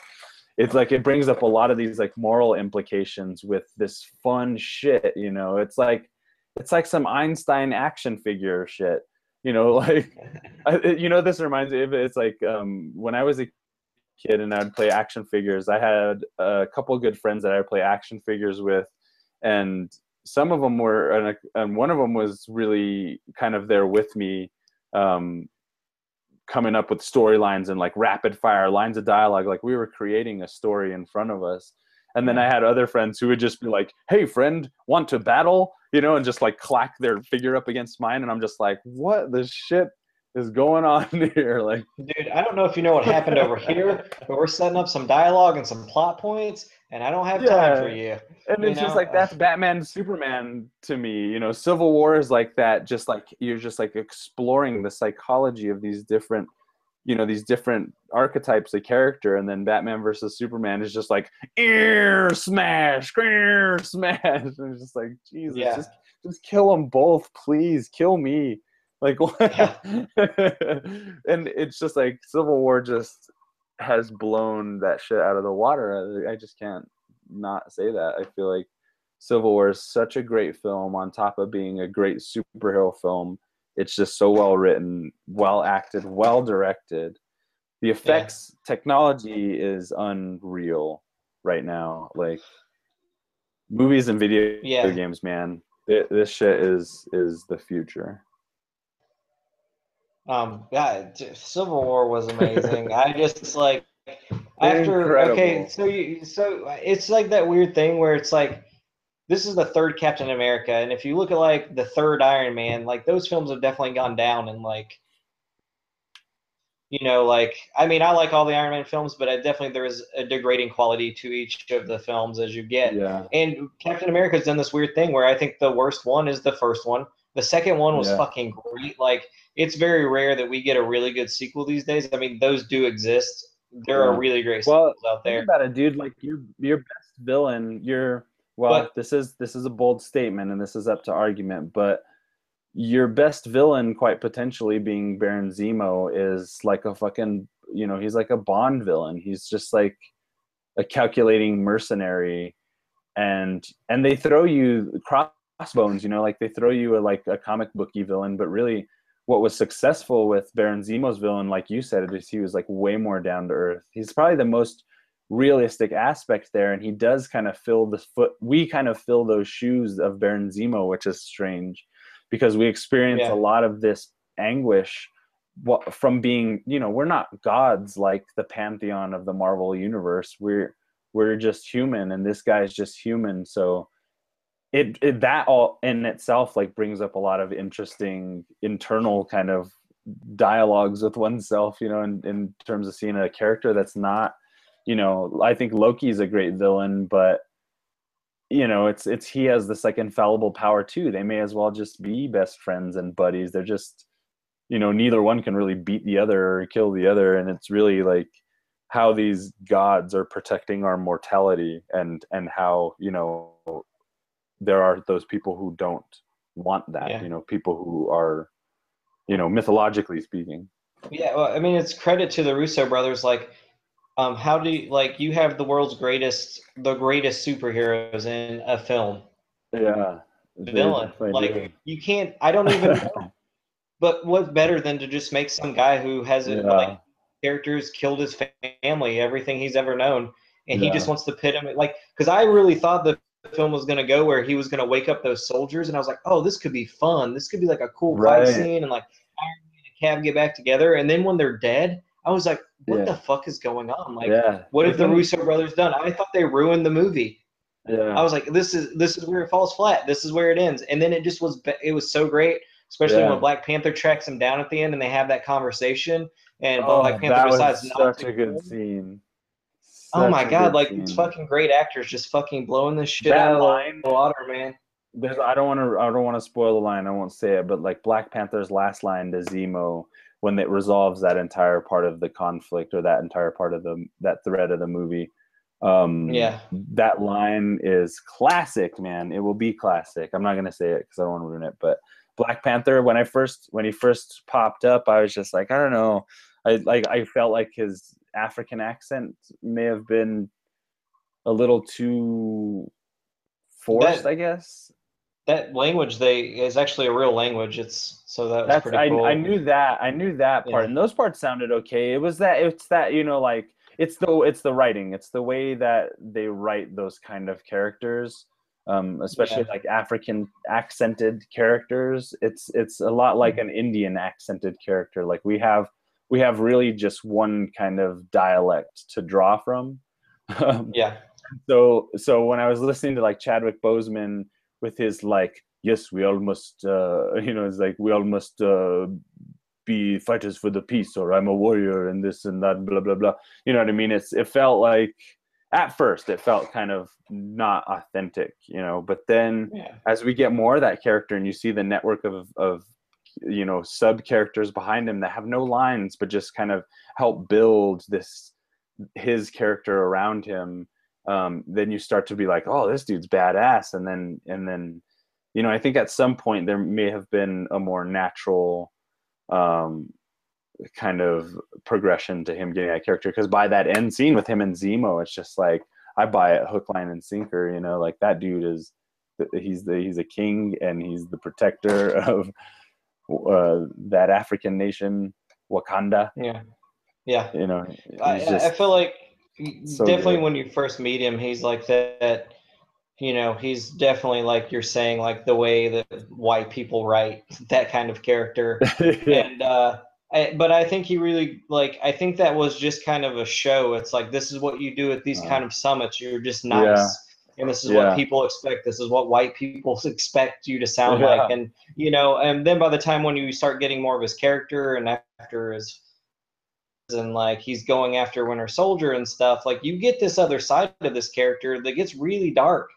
it's like it brings up a lot of these like moral implications with this fun shit you know? It's like it's like some einstein action figure shit you know? [LAUGHS] Like I, you know this reminds me of it's like um when i was a kid and i'd play action figures i had a couple good friends that i would play action figures with and some of them were and, and one of them was really kind of there with me um coming up with storylines and like rapid fire lines of dialogue. Like we were creating a story in front of us. And then i had other friends who would just be like hey friend want to battle? You know and just like clack their figure up against mine. And i'm just like what the shit is going on [LAUGHS] here? Like Dude, I don't know if you know what happened over here, but we're setting up some dialogue and some plot points, and I don't have time for you. and You it's just like that's batman superman to me you know? Civil war is like that just like you're just like exploring the psychology of these different you know these different archetypes of character. And then batman versus superman is just like ear smash ear [LAUGHS] smash. And it's just like jesus Yeah. just just kill them both please. Kill me. Like [LAUGHS] what? Yeah. [LAUGHS] and it's just like civil war just has blown that shit out of the water i, just can't not say that. I feel like Civil War is such a great film on top of being a great superhero film. It's just so well written, well acted, well directed. The effects technology is unreal right now. Like movies and video Yeah. games, man. Thi- This shit is is the future. Um, yeah, Civil War was amazing. I [LAUGHS] just like after okay, so you so it's like that weird thing where it's like this is the third Captain America, and if you look at like the third Iron Man, like those films have definitely gone down and like you know, like I mean, I like all the Iron Man films, but I definitely there is a degrading quality to each of the films as you get. Yeah. And Captain America's done this weird thing where I think the worst one is the first one. The second one was Yeah. fucking great. Like it's very rare that we get a really good sequel these days. I mean, those do exist. There are really great Well, sequels out there. Think about it, dude. Like your your best villain, your well, But- this is this is a bold statement, and this is up to argument, but your best villain, quite potentially being Baron Zemo, is like a fucking you know he's like a Bond villain. He's just like a calculating mercenary, and and they throw you crossbones. You know, like they throw you a like a comic booky villain, but really. What was successful with Baron Zemo's villain, like you said, is he was like way more down to earth. He's probably the most realistic aspect there and he does kind of fill the foot we kind of fill those shoes of Baron Zemo which is strange because we experience Yeah. a lot of this anguish from being you know we're not gods like the pantheon of the Marvel universe we're we're just human and this guy's just human so it, it that all in itself like brings up a lot of interesting internal kind of dialogues with oneself you know in, in terms of seeing a character that's not you know i think loki's a great villain but you know it's it's he has this like infallible power too. They may as well just be best friends and buddies. They're just you know neither one can really beat the other or kill the other. And it's really like how these gods are protecting our mortality and and how you know there are those people who don't want that Yeah. you know people who are you know mythologically speaking Yeah, well, I mean, it's credit to the Russo brothers. Like, um, how do you like you have the world's greatest, the greatest superheroes in a film yeah villain? definitely do. Like, you can't. I don't even [LAUGHS] know. But what's better than to just make some guy who has yeah. like characters killed his family, everything he's ever known, and he just wants to pit him like because I really thought the film was going to go where he was going to wake up those soldiers, and I was like, oh, this could be fun. This could be like a cool Right. fight scene, and like Iron Man and Cap get back together, and then when they're dead, I was like, what Yeah. the fuck is going on? Like, yeah what have the [LAUGHS] Russo brothers done? I thought they ruined the movie. Yeah. I was like, this is this is where it falls flat. This is where it ends. And then it just was it was so great, especially Yeah. when Black Panther tracks him down at the end and they have that conversation. And Oh, Black Panther that was decides not such to a good go. scene. Oh my god, like scene. these fucking great actors just fucking blowing this shit That out of line- the water, man. There's, I don't want to. I don't want to spoil the line. I won't say it, but like Black Panther's last line to Zemo when it resolves that entire part of the conflict or that entire part of the that thread of the movie. Um, Yeah. that line is classic, man. It will be classic. I'm not gonna say it because I don't want to ruin it. But Black Panther, when I first when he first popped up, I was just like, I don't know. I like I felt like his African accent may have been a little too forced, That- I guess. That language they is actually a real language. It's so that That's pretty I, cool. I knew that I knew that part Yeah. and those parts sounded okay. It was that it's that you know like it's the it's the writing it's the way that they write those kind of characters, um, especially Yeah. like African accented characters. It's it's a lot like Mm-hmm. an Indian accented character. Like we have we have really just one kind of dialect to draw from. [LAUGHS] Yeah. so so when I was listening to like Chadwick Boseman with his like yes we all must uh [LAUGHS] you know it's like we all must uh be fighters for the peace or I'm a warrior and this and that blah blah blah you know what I mean it's it felt like at first it felt kind of not authentic you know but then Yeah. as we get more of that character and you see the network of of you know sub characters behind him that have no lines but just kind of help build this his character around him um, then you start to be like oh this dude's badass. And then and then you know i think at some point there may have been a more natural um, kind of progression to him getting that character. Because by that end scene with him and zemo it's just like i buy it hook line and sinker you know like that dude is he's the he's a king and he's the protector [LAUGHS] of uh, that african nation wakanda Yeah. Yeah. you know I, I- feel like so definitely good. when you first meet him, he's like that. You know, he's definitely like you're saying, like the way that white people write [LAUGHS] that kind of character. [LAUGHS] yeah. And uh, I, but I think he really like. I think that was just kind of a show. It's like this is what you do at these Uh, kind of summits. You're just nice. Yeah. And this is Yeah. what people expect. This is what white people [LAUGHS] expect you to sound Yeah. like. And you know, and then by the time when you start getting more of his character and after his and like he's going after Winter Soldier and stuff, like you get this other side of this character that gets really dark.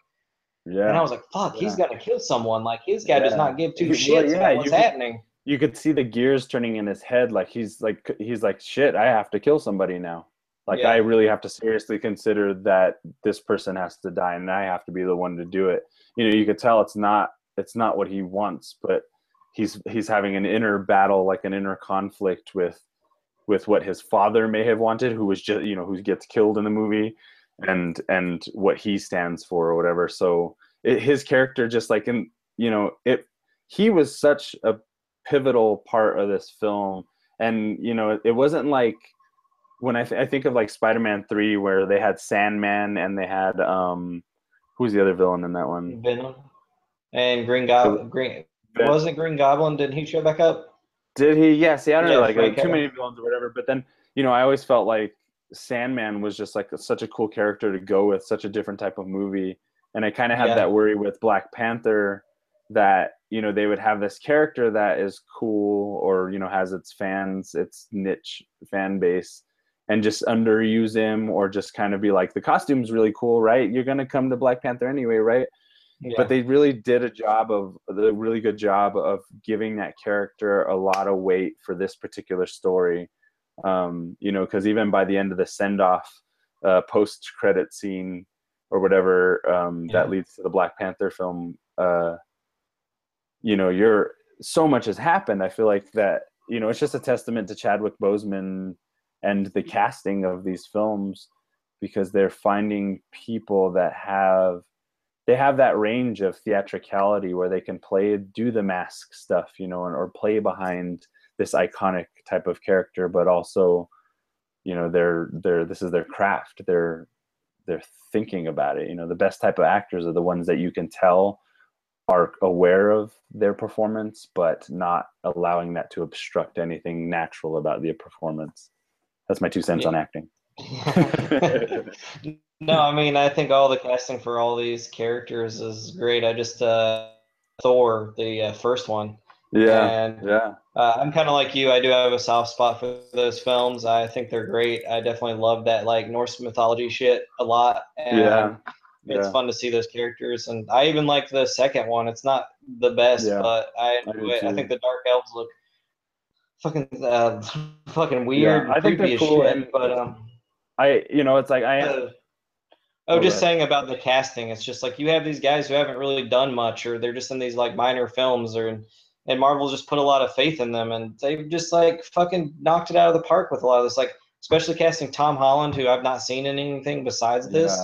yeah. And I was like, fuck, he's gonna kill someone. Like his guy does not give two shits yeah, about what's could- happening. you could see the gears turning in his head like he's like he's like shit i have to kill somebody now like Yeah. i really have to seriously consider that this person has to die and i have to be the one to do it. You know you could tell it's not it's not what he wants but he's he's having an inner battle like an inner conflict with with what his father may have wanted who was just you know who gets killed in the movie and and what he stands for or whatever. So it, his character just like in you know it he was such a pivotal part of this film. And you know it, it wasn't like when I, th- I think of like spider-man 3 where they had sandman and they had um who's the other villain in that one Venom and Green Goblin. Green wasn't Green Goblin? Didn't he show back up? did he yeah see i don't Yeah, know like Frank too many villains or whatever but then you know i always felt like sandman was just like such a cool character to go with such a different type of movie and i kind of had Yeah. that worry with black panther that you know they would have this character that is cool or you know has its fans its niche fan base and just underuse him or just kind of be like the costume's really cool right you're gonna come to black panther anyway right Yeah. but they really did a job of a really good job of giving that character a lot of weight for this particular story um, you know because even by the end of the send-off uh, post credit scene or whatever um, Yeah. that leads to the black panther film uh, you know you're so much has happened i feel like that you know it's just a testament to chadwick boseman and the mm-hmm. casting of these films because they're finding people that have they have that range of theatricality where they can play do the mask stuff you know and, or play behind this iconic type of character but also you know they're they're this is their craft. They're they're thinking about it. You know the best type of actors are the ones that you can tell are aware of their performance but not allowing that to obstruct anything natural about the performance that's my two cents Yeah. on acting [LAUGHS] [LAUGHS] No, I mean I think all the casting for all these characters is great. I just uh, Thor, the uh, first one. Yeah, And yeah, uh, I'm kind of like you. I do have a soft spot for those films. I think they're great. I definitely love that like Norse mythology shit a lot. And Yeah, It's yeah. fun to see those characters, and I even like the second one. It's not the best, Yeah, but I I it. I think the dark elves look fucking uh, [LAUGHS] fucking weird. I think they're cool, shit, and- but um, I you know it's like I uh, Oh, just saying about the casting. It's just like you have these guys who haven't really done much, or they're just in these like minor films, or and Marvel just put a lot of faith in them, and they've just like fucking knocked it out of the park with a lot of this. Like especially casting Tom Holland, who I've not seen in anything besides this,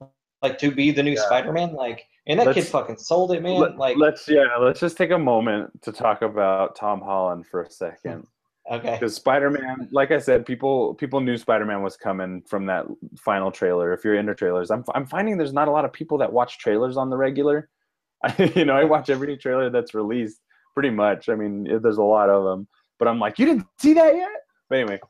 Yeah. like to be the new Yeah. Spider-Man. Like, and that kid Let's- fucking sold it, man. Let, like, let's yeah, let's just take a moment to talk about Tom Holland for a second. okay, Because Spider-Man, like I said, people people knew Spider-Man was coming from that final trailer. If you're into trailers, I'm I'm finding there's not a lot of people that watch trailers on the regular. I, [LAUGHS] you know, I watch every trailer that's released pretty much. I mean, there's a lot of them, but I'm like, you didn't see that yet. But anyway,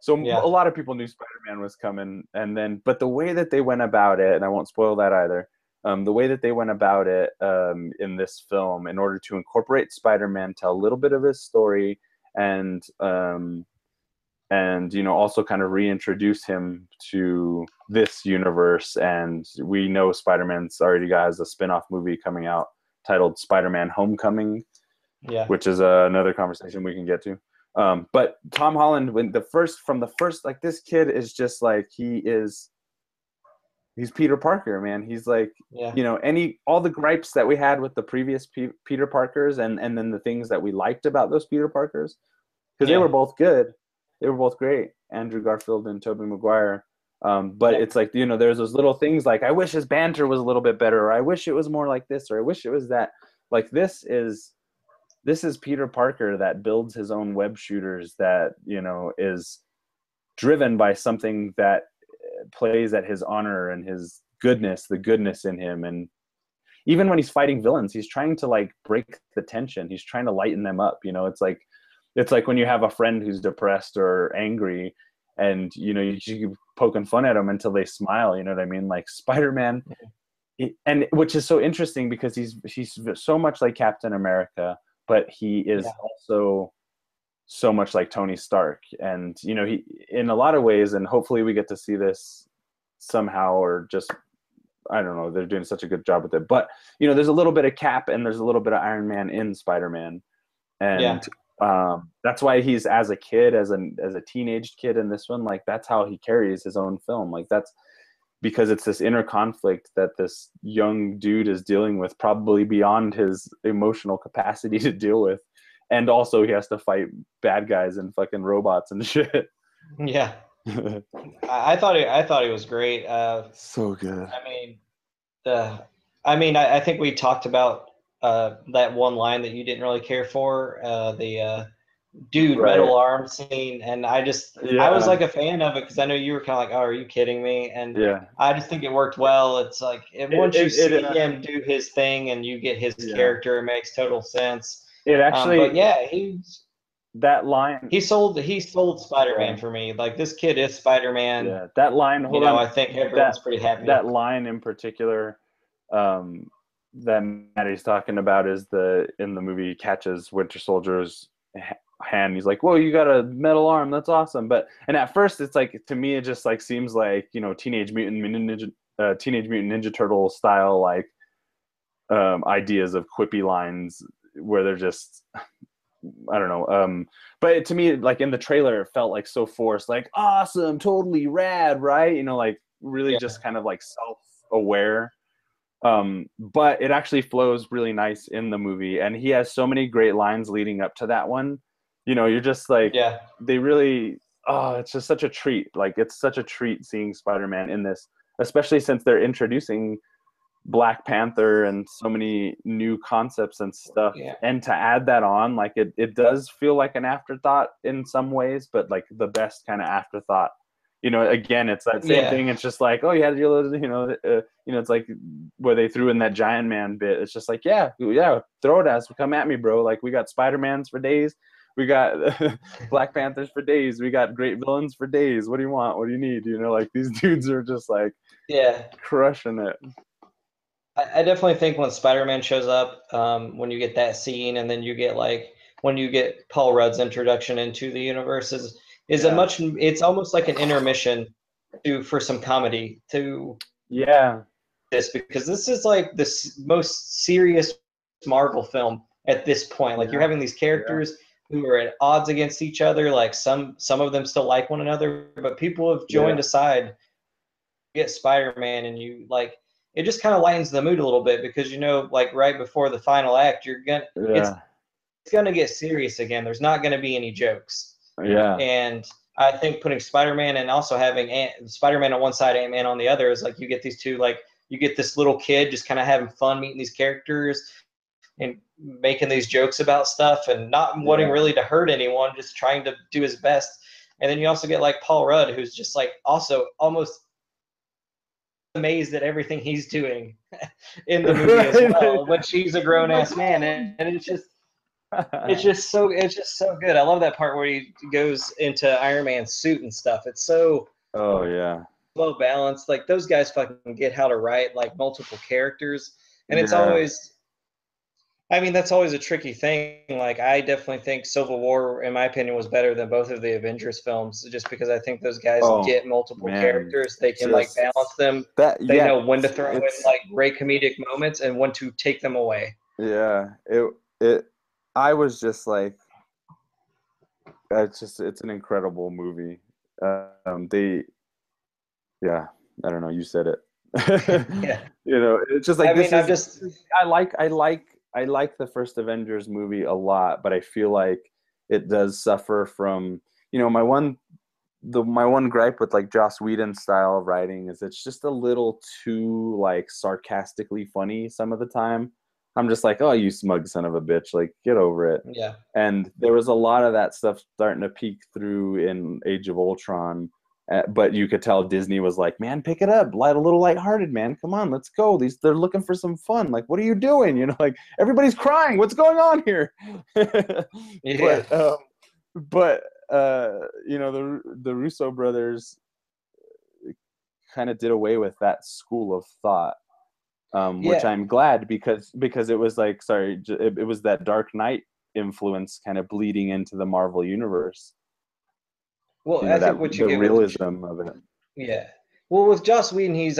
so Yeah. a lot of people knew Spider-Man was coming, and then but the way that they went about it, and I won't spoil that either. Um, the way that they went about it um, in this film, in order to incorporate Spider-Man, tell a little bit of his story, and um, and you know also kind of reintroduce him to this universe. And we know Spider-Man's already got has a spin-off movie coming out titled Spider-Man: Homecoming, yeah, which is uh, another conversation we can get to. Um, but Tom Holland, when the first from the first, like this kid is just like he is. He's Peter Parker, man. He's like yeah, you know any all the gripes that we had with the previous P- Peter Parkers, and and then the things that we liked about those Peter Parkers, because Yeah. they were both good, they were both great, Andrew Garfield and Tobey Maguire. Um, but Yeah. it's like you know, there's those little things like I wish his banter was a little bit better, or I wish it was more like this, or I wish it was that. Like this is this is Peter Parker that builds his own web shooters that you know is driven by something that plays at his honor and his goodness, the goodness in him, and even when he's fighting villains, he's trying to like break the tension. He's trying to lighten them up. You know, it's like it's like when you have a friend who's depressed or angry, and you know you keep poking fun at them until they smile. You know what I mean? Like Spider Man, mm-hmm. and which is so interesting because he's he's so much like Captain America, but he is Yeah. also so much like Tony Stark. And you know, he in a lot of ways, and hopefully we get to see this somehow or just I don't know, they're doing such a good job with it. But you know, there's a little bit of Cap and there's a little bit of Iron Man in Spider-Man. And Yeah. um, that's why he's as a kid, as an as a teenage kid in this one, like that's how he carries his own film. Like that's because it's this inner conflict that this young dude is dealing with, probably beyond his emotional capacity [LAUGHS] to deal with. And also he has to fight bad guys and fucking robots and [LAUGHS] shit. yeah. [LAUGHS] I, I thought he, I thought he was great. Uh, so good. I mean, the, I mean, I, I think we talked about uh, that one line that you didn't really care for, uh, the uh, dude Right. metal arm scene, and I just, I was like a fan of it because I know you were kind of like, oh, are you kidding me? And Yeah. I just think it worked well. It's like It- once you it- see it, uh, him do his thing and you get his Yeah. character, it makes total sense. It Um, actually but yeah, he's that line he sold he sold Spider Man for me. Like this kid is Spider Man. yeah, that line you hold know, on. I think everyone's that, pretty happy. that line in particular um that Maddie's talking about is the in the movie catches Winter Soldier's hand. He's like, "Whoa, you got a metal arm? That's awesome!" But and at first, it's like to me, it just like seems like you know Teenage Mutant Ninja, uh, Teenage Mutant Ninja Turtle style like um, ideas of quippy lines where they're just I don't know. Um, but to me, like in the trailer, it felt like so forced, like awesome, totally rad, right? You know, like really Yeah. just kind of like self-aware. Um, but it actually flows really nice in the movie, and he has so many great lines leading up to that one. You know, you're just like, yeah. they really oh it's just such a treat like it's such a treat seeing spider-man in this especially since they're introducing black panther and so many new concepts and stuff Yeah. and to add that on like it, it does feel like an afterthought in some ways but like the best kind of afterthought you know again it's that same Yeah. thing it's just like oh you had your little you know uh, you know it's like where they threw in that giant man bit it's just like yeah yeah throw it at us come at me bro like we got spider-mans for days we got [LAUGHS] Black Panthers for days. We got great villains for days. What do you want? What do you need? You know, like these [LAUGHS] dudes are just like yeah, crushing it. I, I definitely think when Spider-Man shows up, um, when you get that scene, and then you get like when you get Paul Rudd's introduction into the universe is is Yeah. a much. It's almost like an intermission to for some comedy to Yeah, this because this is like the s- most serious Marvel film at this point. Like you're having these characters who are at odds against each other. Like some some of them still like one another, but people have joined Yeah. aside. You get Spider-Man, and you like it just kind of lightens the mood a little bit because you know, like right before the final act, you're gonna it's yeah, it's gonna get serious again. There's not gonna be any jokes, yeah, and I think putting Spider-Man and also having Ant- Spider-Man on one side, Ant-Man on the other is like you get these two like you get this little kid just kind of having fun meeting these characters and making these jokes about stuff and not wanting really to hurt anyone, just trying to do his best. And then you also get like Paul Rudd, who's just like also almost amazed at everything he's doing [LAUGHS] in the movie as well, but she's a grown ass man, and, and it's just it's just so it's just so good. I love that part where he goes into Iron Man's suit and stuff. It's so oh yeah, well balanced. Like those guys fucking get how to write like multiple characters, and it's Yeah. always. I mean, that's always a tricky thing. Like, I definitely think Civil War, in my opinion, was better than both of the Avengers films, just because I think those guys Oh, get multiple man. characters. They can like balance them. that They yeah, know when to throw in like great comedic moments and when to take them away. Yeah, it it. I was just like, it's just it's an incredible movie. Um, they, yeah, I don't know. You said it. [LAUGHS] [LAUGHS] Yeah. You know, it's just like I this mean, I'm is- just I like I like I like the first Avengers movie a lot, but I feel like it does suffer from you know my one the my one gripe with like Joss Whedon style of writing is it's just a little too like sarcastically funny some of the time. I'm just like, oh, you smug son of a bitch, like get over it. yeah. And there was a lot of that stuff starting to peek through in Age of Ultron. Uh, but you could tell Disney was like, "Man, pick it up, light a little lighthearted, man. Come on, let's go. These they're looking for some fun. Like, what are you doing? You know, like everybody's crying. What's going on here?" [LAUGHS] Yeah. But, um, but uh, you know, the the Russo brothers kind of did away with that school of thought, um, which I'm glad because because it was like, sorry, it, it was that Dark Knight influence kind of bleeding into the Marvel universe. Well, You know, I that, think what you the get with realism of it. Yeah. Well, with Joss Whedon, he's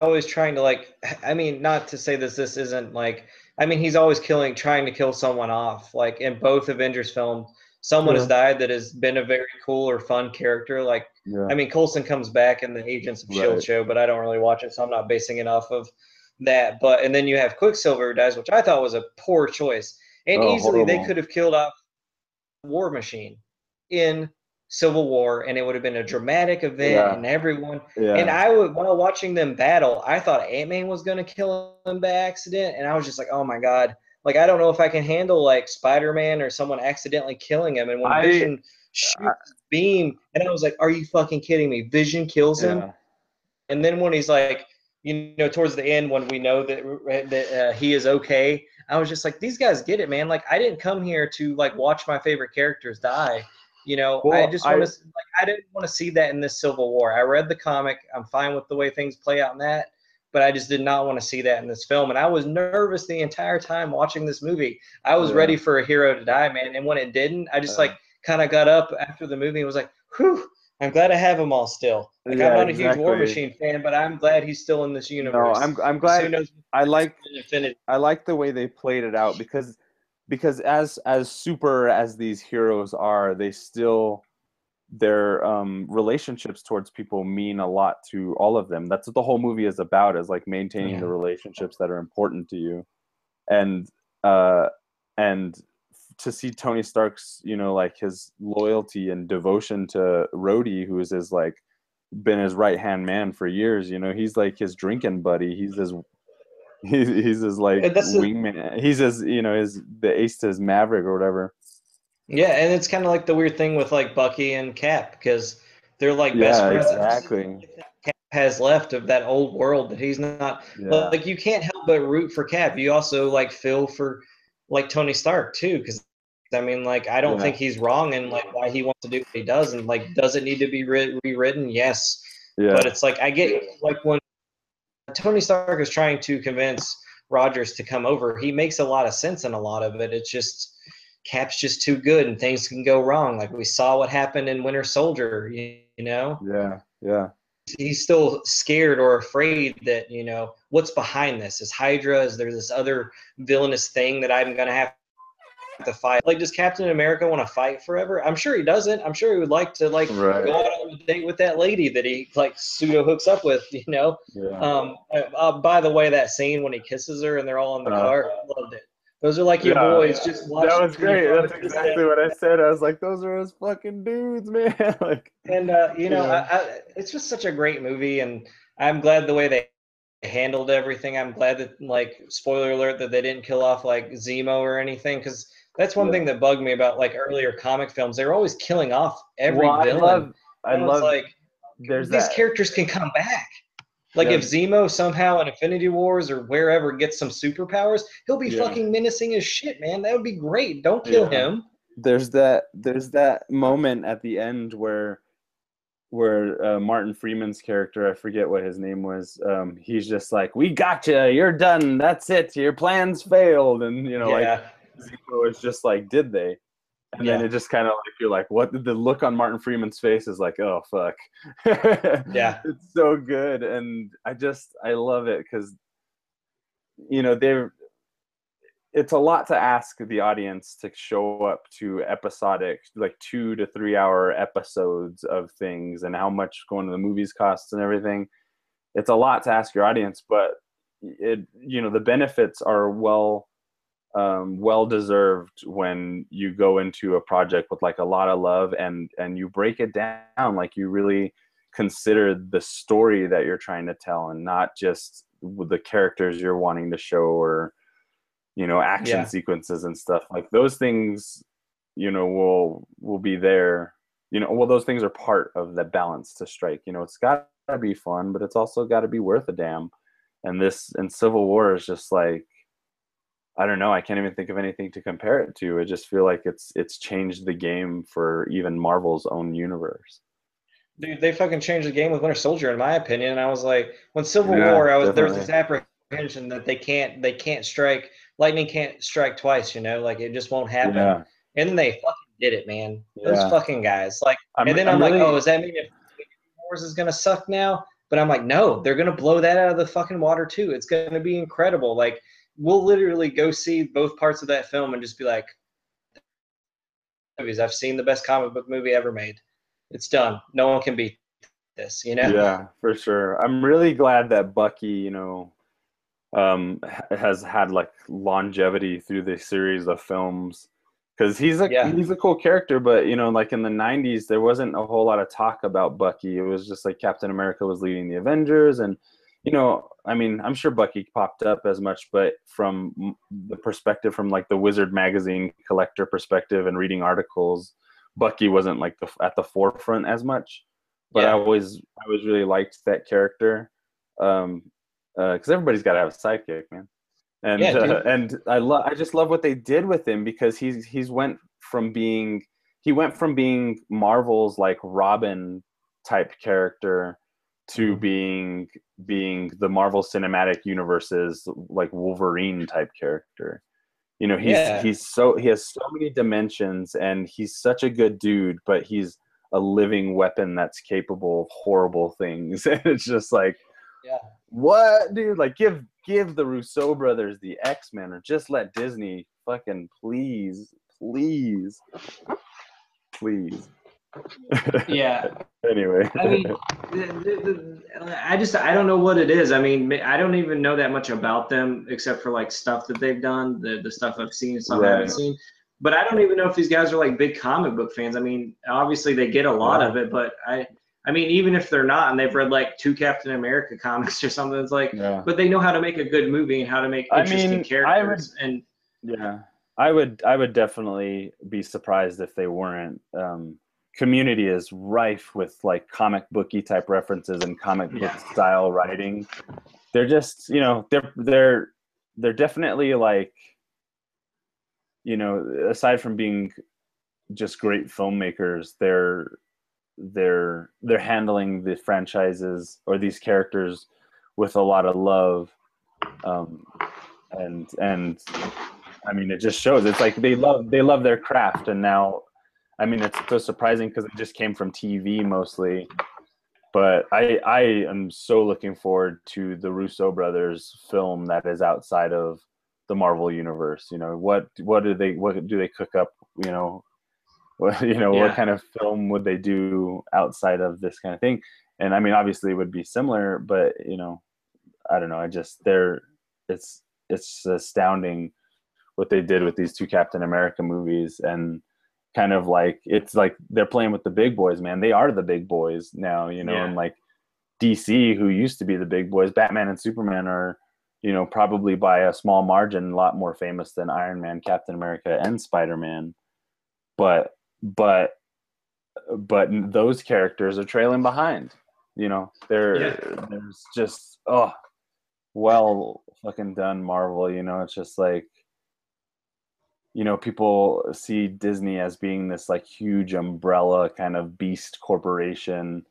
always trying to like. I mean, not to say this. This isn't like. I mean, he's always killing, trying to kill someone off. Like in both Avengers films, someone has died that has been a very cool or fun character. Like, Yeah. I mean, Coulson comes back in the Agents of Shield Right. E show, but I don't really watch it, so I'm not basing it off of that. But and then you have Quicksilver who dies, which I thought was a poor choice, and Oh, easily they could have killed off War Machine in Civil War, and it would have been a dramatic event, Yeah. and everyone. yeah. And I would while watching them battle, I thought Ant Man was gonna kill him by accident, and I was just like, oh my god. Like I don't know if I can handle like Spider Man or someone accidentally killing him. And when I- Vision shoots his beam, and I was like, "Are you fucking kidding me?" Vision kills him, and then when he's like, you know, towards the end when we know that that uh, he is okay, I was just like, "These guys get it, man." Like I didn't come here to like watch my favorite characters die. You know, I just want to like I didn't want to see that in this Civil War. I read the comic. I'm fine with the way things play out in that, but I just did not want to see that in this film. And I was nervous the entire time watching this movie. I was Yeah. ready for a hero to die, man. And when it didn't, I just Yeah. like kind of got up after the movie and was like, "Whew." I'm glad I have them all still. Like Yeah, I'm not a huge War. Machine fan, but I'm glad he's still in this universe. No. I'm I'm glad. I like I like the way they played it out because because as as super as these heroes are, they still their um relationships towards people mean a lot to all of them. That's what the whole movie is about is like maintaining Yeah. the relationships that are important to you. And uh and to see Tony Stark's, you know, like his loyalty and devotion to Rhodey, who is his like been his right hand man for years. You know, he's like his drinking buddy. He's his [LAUGHS] he's, he's his like And that's the- wingman. He's his you know his the ace to his maverick or whatever. Yeah, and it's kind of like the weird thing with like Bucky and Cap because they're like best friends. exactly. Cap has left of that old world that he's not. Yeah. Like you can't help but root for Cap. You also like feel for like Tony Stark too because I mean, like, I don't Yeah. think he's wrong in like why he wants to do what he does, and like, does it need to be re- rewritten? Yes, Yeah. but it's like I get like when Tony Stark is trying to convince Rogers to come over, he makes a lot of sense in a lot of it. It's just Cap's just too good, and things can go wrong. Like we saw what happened in Winter Soldier. You, you know, yeah. Yeah. he's still scared or afraid that you know what's behind this. Is Hydra? Is there this other villainous thing that I'm gonna have to fight? Like, does Captain America want to fight forever? I'm sure he doesn't. I'm sure he would like to like Right. go out on a date with that lady that he like pseudo hooks up with. [LAUGHS] You know. Yeah. Um. uh, uh, by the way, that scene when he kisses her and they're all in the Uh, car, loved it. Those are like your Yeah. boys. Just watch. that was great. That's exactly what I said. I was like, those are his fucking dudes, [LAUGHS] man. like, And uh, you know, Yeah. I, I, it's just such a great movie, and I'm glad the way they handled everything. I'm glad that, like, spoiler alert, that they didn't kill off like Zemo or anything, because that's one Yeah. thing that bugged me about like earlier comic films. They were always killing off every well, I love, I And love, like there's these that. characters can come back. Like Yeah. if Zemo somehow in Infinity Wars or wherever gets some superpowers, he'll be Yeah. fucking menacing as shit, man. That would be great. Don't kill him. there's that there's that moment at the end where where uh, Martin Freeman's character, I forget what his name was, um, he's just like, "We got you. You're done. That's it. Your plans failed." And you know, yeah. like Zemo is just like, "Did they?" And then it just kind of like you're like, "What?" The look on Martin Freeman's face is like, "Oh fuck." [LAUGHS] Yeah. it's so good, and I just I love it because you know they're it's a lot to ask the audience to show up to episodic like two to three hour episodes of things and how much going to the movies costs and everything it's a lot to ask your audience but it you know the benefits are well um, well deserved when you go into a project with like a lot of love and and you break it down like you really consider the story that you're trying to tell and not just the characters you're wanting to show or you know action Yeah. sequences and stuff. Like those things you know will will be there. You know well those things are part of the balance to strike. You know it's got to be fun but it's also got to be worth a damn. And this and civil war is just like i don't know i can't even think of anything to compare it to i just feel like it's it's changed the game for even marvel's own universe Dude, they fucking changed the game with Winter Soldier, in my opinion. And I was like, when Civil Yeah, War, I was there's this apprehension that they can't they can't strike lightning can't strike twice, you know, like it just won't happen. yeah And then they fucking did it, man. Those fucking guys. Like, I'm, and then I'm, really- like, oh, does that mean if Wars is gonna suck now? But I'm like, no, they're gonna blow that out of the fucking water too. It's gonna be incredible. Like, we'll literally go see both parts of that film and just be like, movies. I've seen the best comic book movie ever made. It's done. No one can beat this. You know? yeah for sure i'm really glad that bucky you know um has had like longevity through the series of films because he's a Yeah. he's a cool character but you know like in the 90s there wasn't a whole lot of talk about bucky it was just like captain america was leading the avengers and you know i mean i'm sure bucky popped up as much but from the perspective from like the wizard magazine collector perspective and reading articles bucky wasn't like the, at the forefront as much. But I always I always really liked that character um because everybody's got to have a sidekick, man. And Yeah, uh, and I love I just love what they did with him because he's he's went from being he went from being Marvel's like Robin type character to Mm-hmm. being being the Marvel Cinematic Universe's like Wolverine type character. You know, he's Yeah. he's so he has so many dimensions and he's such a good dude, but he's a living weapon that's capable of horrible things. [LAUGHS] And it's just like Yeah. what dude? Like give give the Russo brothers the X-Men or just let Disney fucking please, please. Please. Yeah. [LAUGHS] anyway. I mean, the, the, the, I just I don't know what it is. I mean, I don't even know that much about them except for like stuff that they've done, the the stuff I've seen, stuff I haven't seen. But I don't even know if these guys are like big comic book fans. I mean, obviously they get a lot of it, but I I mean, even if they're not and they've read like two Captain America [LAUGHS] comics or something, it's like, yeah. but they know how to make a good movie and how to make interesting I mean, I characters. And Yeah, I would. I would definitely be surprised if they weren't. Um, community is rife with like comic booky type references and comic book Yeah. style writing. They're just, you know, they're they're they're definitely like, you know, aside from being just great filmmakers, they're they're they're handling the franchises or these characters with a lot of love um, and and I mean it just shows it's like they love they love their craft and now I mean it's so surprising because it just came from TV mostly but I I am so looking forward to the Russo brothers film that is outside of the Marvel universe you know what what do they what do they cook up you know [LAUGHS] what you know yeah. what kind of film would they do outside of this kind of thing and I mean obviously it would be similar but you know I don't know. I just they're it's it's astounding what they did with these two Captain America movies and kind of like it's like they're playing with the big boys, man. They are the big boys now, you know, yeah. and like DC, who used to be the big boys, Batman and Superman are, you know, probably by a small margin a lot more famous than Iron Man, Captain America, and Spider Man. But but but those characters are trailing behind. You know, there yeah. there's just oh well fucking done marvel you know it's just like you know people see disney as being this like huge umbrella kind of beast corporation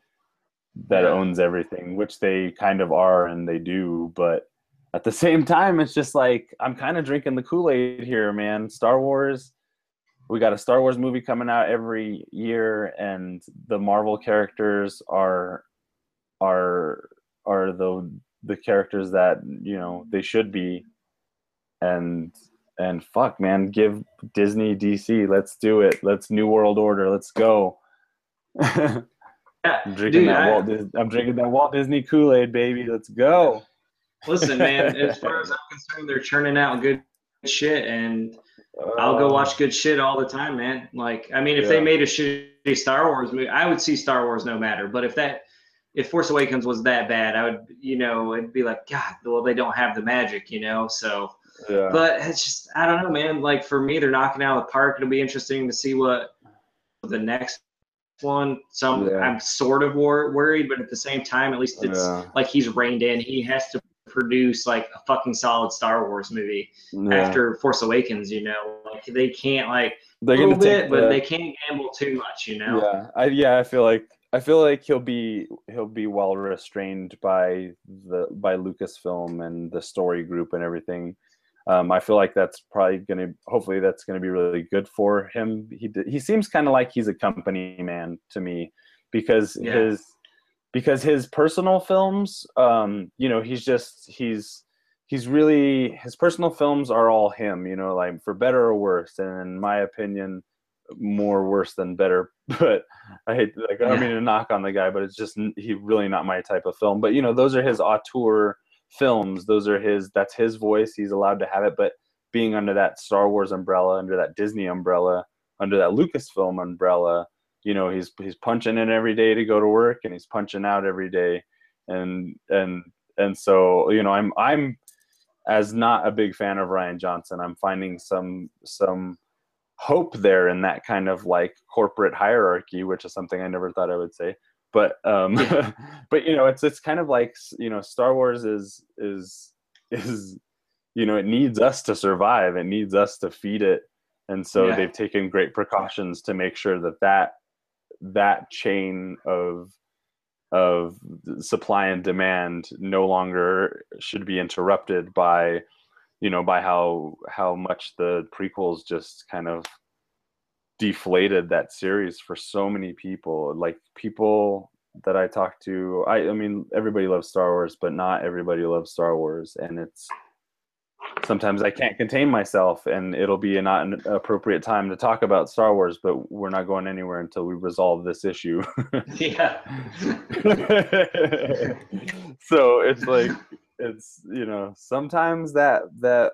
that yeah. owns everything which they kind of are and they do but at the [LAUGHS] same time it's just like i'm kind of drinking the kool-aid here man star wars we got a star wars movie coming out every year and the marvel characters are are are the the characters that you know they should be and and fuck man give disney dc let's do it let's new world order let's go [LAUGHS] yeah, I'm drinking dude, that I, Walt Disney, I'm drinking that Walt Disney Kool-Aid, baby. Let's go. Listen, man, [LAUGHS] as far as I'm concerned, they're churning out good shit and uh, I'll go watch good shit all the time, man. Like, I mean, if yeah. they made a shitty Star Wars movie, I would see Star Wars no matter. But if that if Force Awakens was that bad, I would, you know, it'd be like, God, well, they don't have the magic, you know. So, yeah. but it's just, I don't know, man. Like for me, they're knocking out the park. It'll be interesting to see what the next one. Some yeah. I'm sort of wor- worried, but at the same time, at least it's yeah. like he's reined in. He has to produce like a fucking solid Star Wars movie after Force Awakens. You know, like they can't like they're a little bit, but they can't gamble too much. You know. Yeah, I yeah I feel like I feel like he'll be he'll be well restrained by the by Lucasfilm and the story group and everything. Um, I feel like that's probably going to hopefully that's going to be really good for him. He he seems kind of like he's a company man to me because yeah. his because his personal films, um, you know, he's just he's he's really his personal films are all him. You know, like for better or worse. And in my opinion, more worse than better. [LAUGHS] But I hate like I don't mean to knock on the guy, but it's just he really not my type of film. But you know, those are his auteur films. Those are his. That's his voice. He's allowed to have it. But being under that Star Wars umbrella, under that Disney umbrella, under that Lucasfilm umbrella, you know, he's he's punching in every day to go to work, and he's punching out every day, and and and so you know, I'm I'm as not a big fan of Rian Johnson. I'm finding some some hope there in that kind of like corporate hierarchy, which is something I never thought I would say. But um, [LAUGHS] but you know, it's it's kind of like you know, Star Wars is is [LAUGHS] is you know, it needs us to survive. It needs us to feed it, and so yeah. they've taken great precautions to make sure that that that chain of of supply and demand no longer should be interrupted by you know by how how much the prequels just kind of deflated that series for so many people. Like people that i talk to i i mean everybody loves star wars but not everybody loves star wars. And it's sometimes i can't contain myself and it'll be not an appropriate time to talk about star wars but we're not going anywhere until we resolve this issue. [LAUGHS] Yeah. [LAUGHS] So it's like it's you know sometimes that that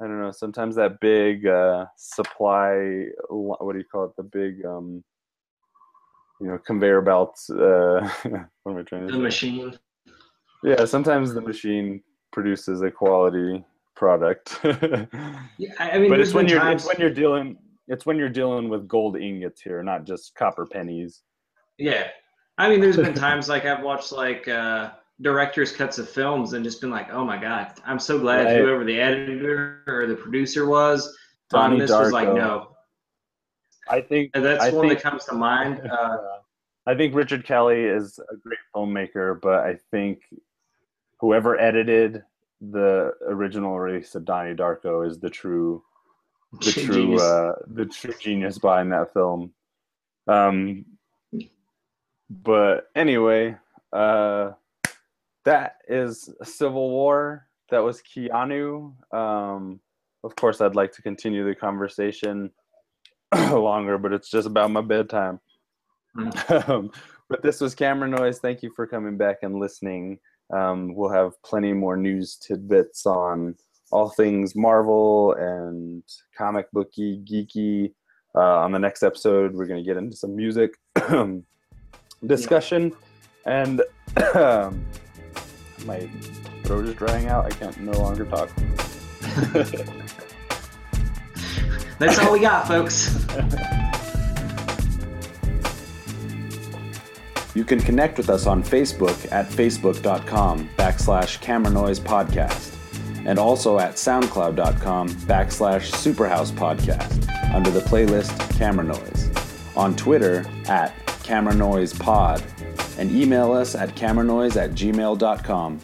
I don't know. Sometimes that big uh, supply, what do you call it? The big, um, you know, conveyor belts. Uh, [LAUGHS] what am I trying to? Say? The say? machine. Yeah, sometimes the machine produces a quality product. [LAUGHS] yeah, I mean, but it's when you're times... it's when you're dealing it's when you're dealing with gold ingots here, not just copper pennies. Yeah, I mean, there's been times like I've watched like. Uh, director's cuts of films and just been like, oh my god, I'm so glad right. whoever the editor or the producer was. on this was like no. I think And that's I one think- that comes to mind. [LAUGHS] Uh, I think Richard Kelly is a great filmmaker, but I think whoever edited the original release of Donnie Darko is the true the [LAUGHS] true uh, the true genius behind that film. Um, but anyway, uh, that is Civil War. That was Keanu. Um, of course, I'd like to continue the conversation [CLEARS THROAT] longer, but it's just about my bedtime. Um, [LAUGHS] but this was Camera Noise. Thank you for coming back and listening. Um, we'll have plenty more news tidbits on all things Marvel and comic booky, geeky. Uh, on the next episode, we're going to get into some music [CLEARS THROAT] discussion. And [CLEARS THROAT] my throat is drying out. I can't no longer talk. [LAUGHS] that's all we got, folks. You can connect with us on Facebook at facebook.com backslash camera noise podcast and also at soundcloud.com backslash superhouse podcast under the playlist Camera Noise, on Twitter at camera noise pod, and email us at cameranoise at gmail.com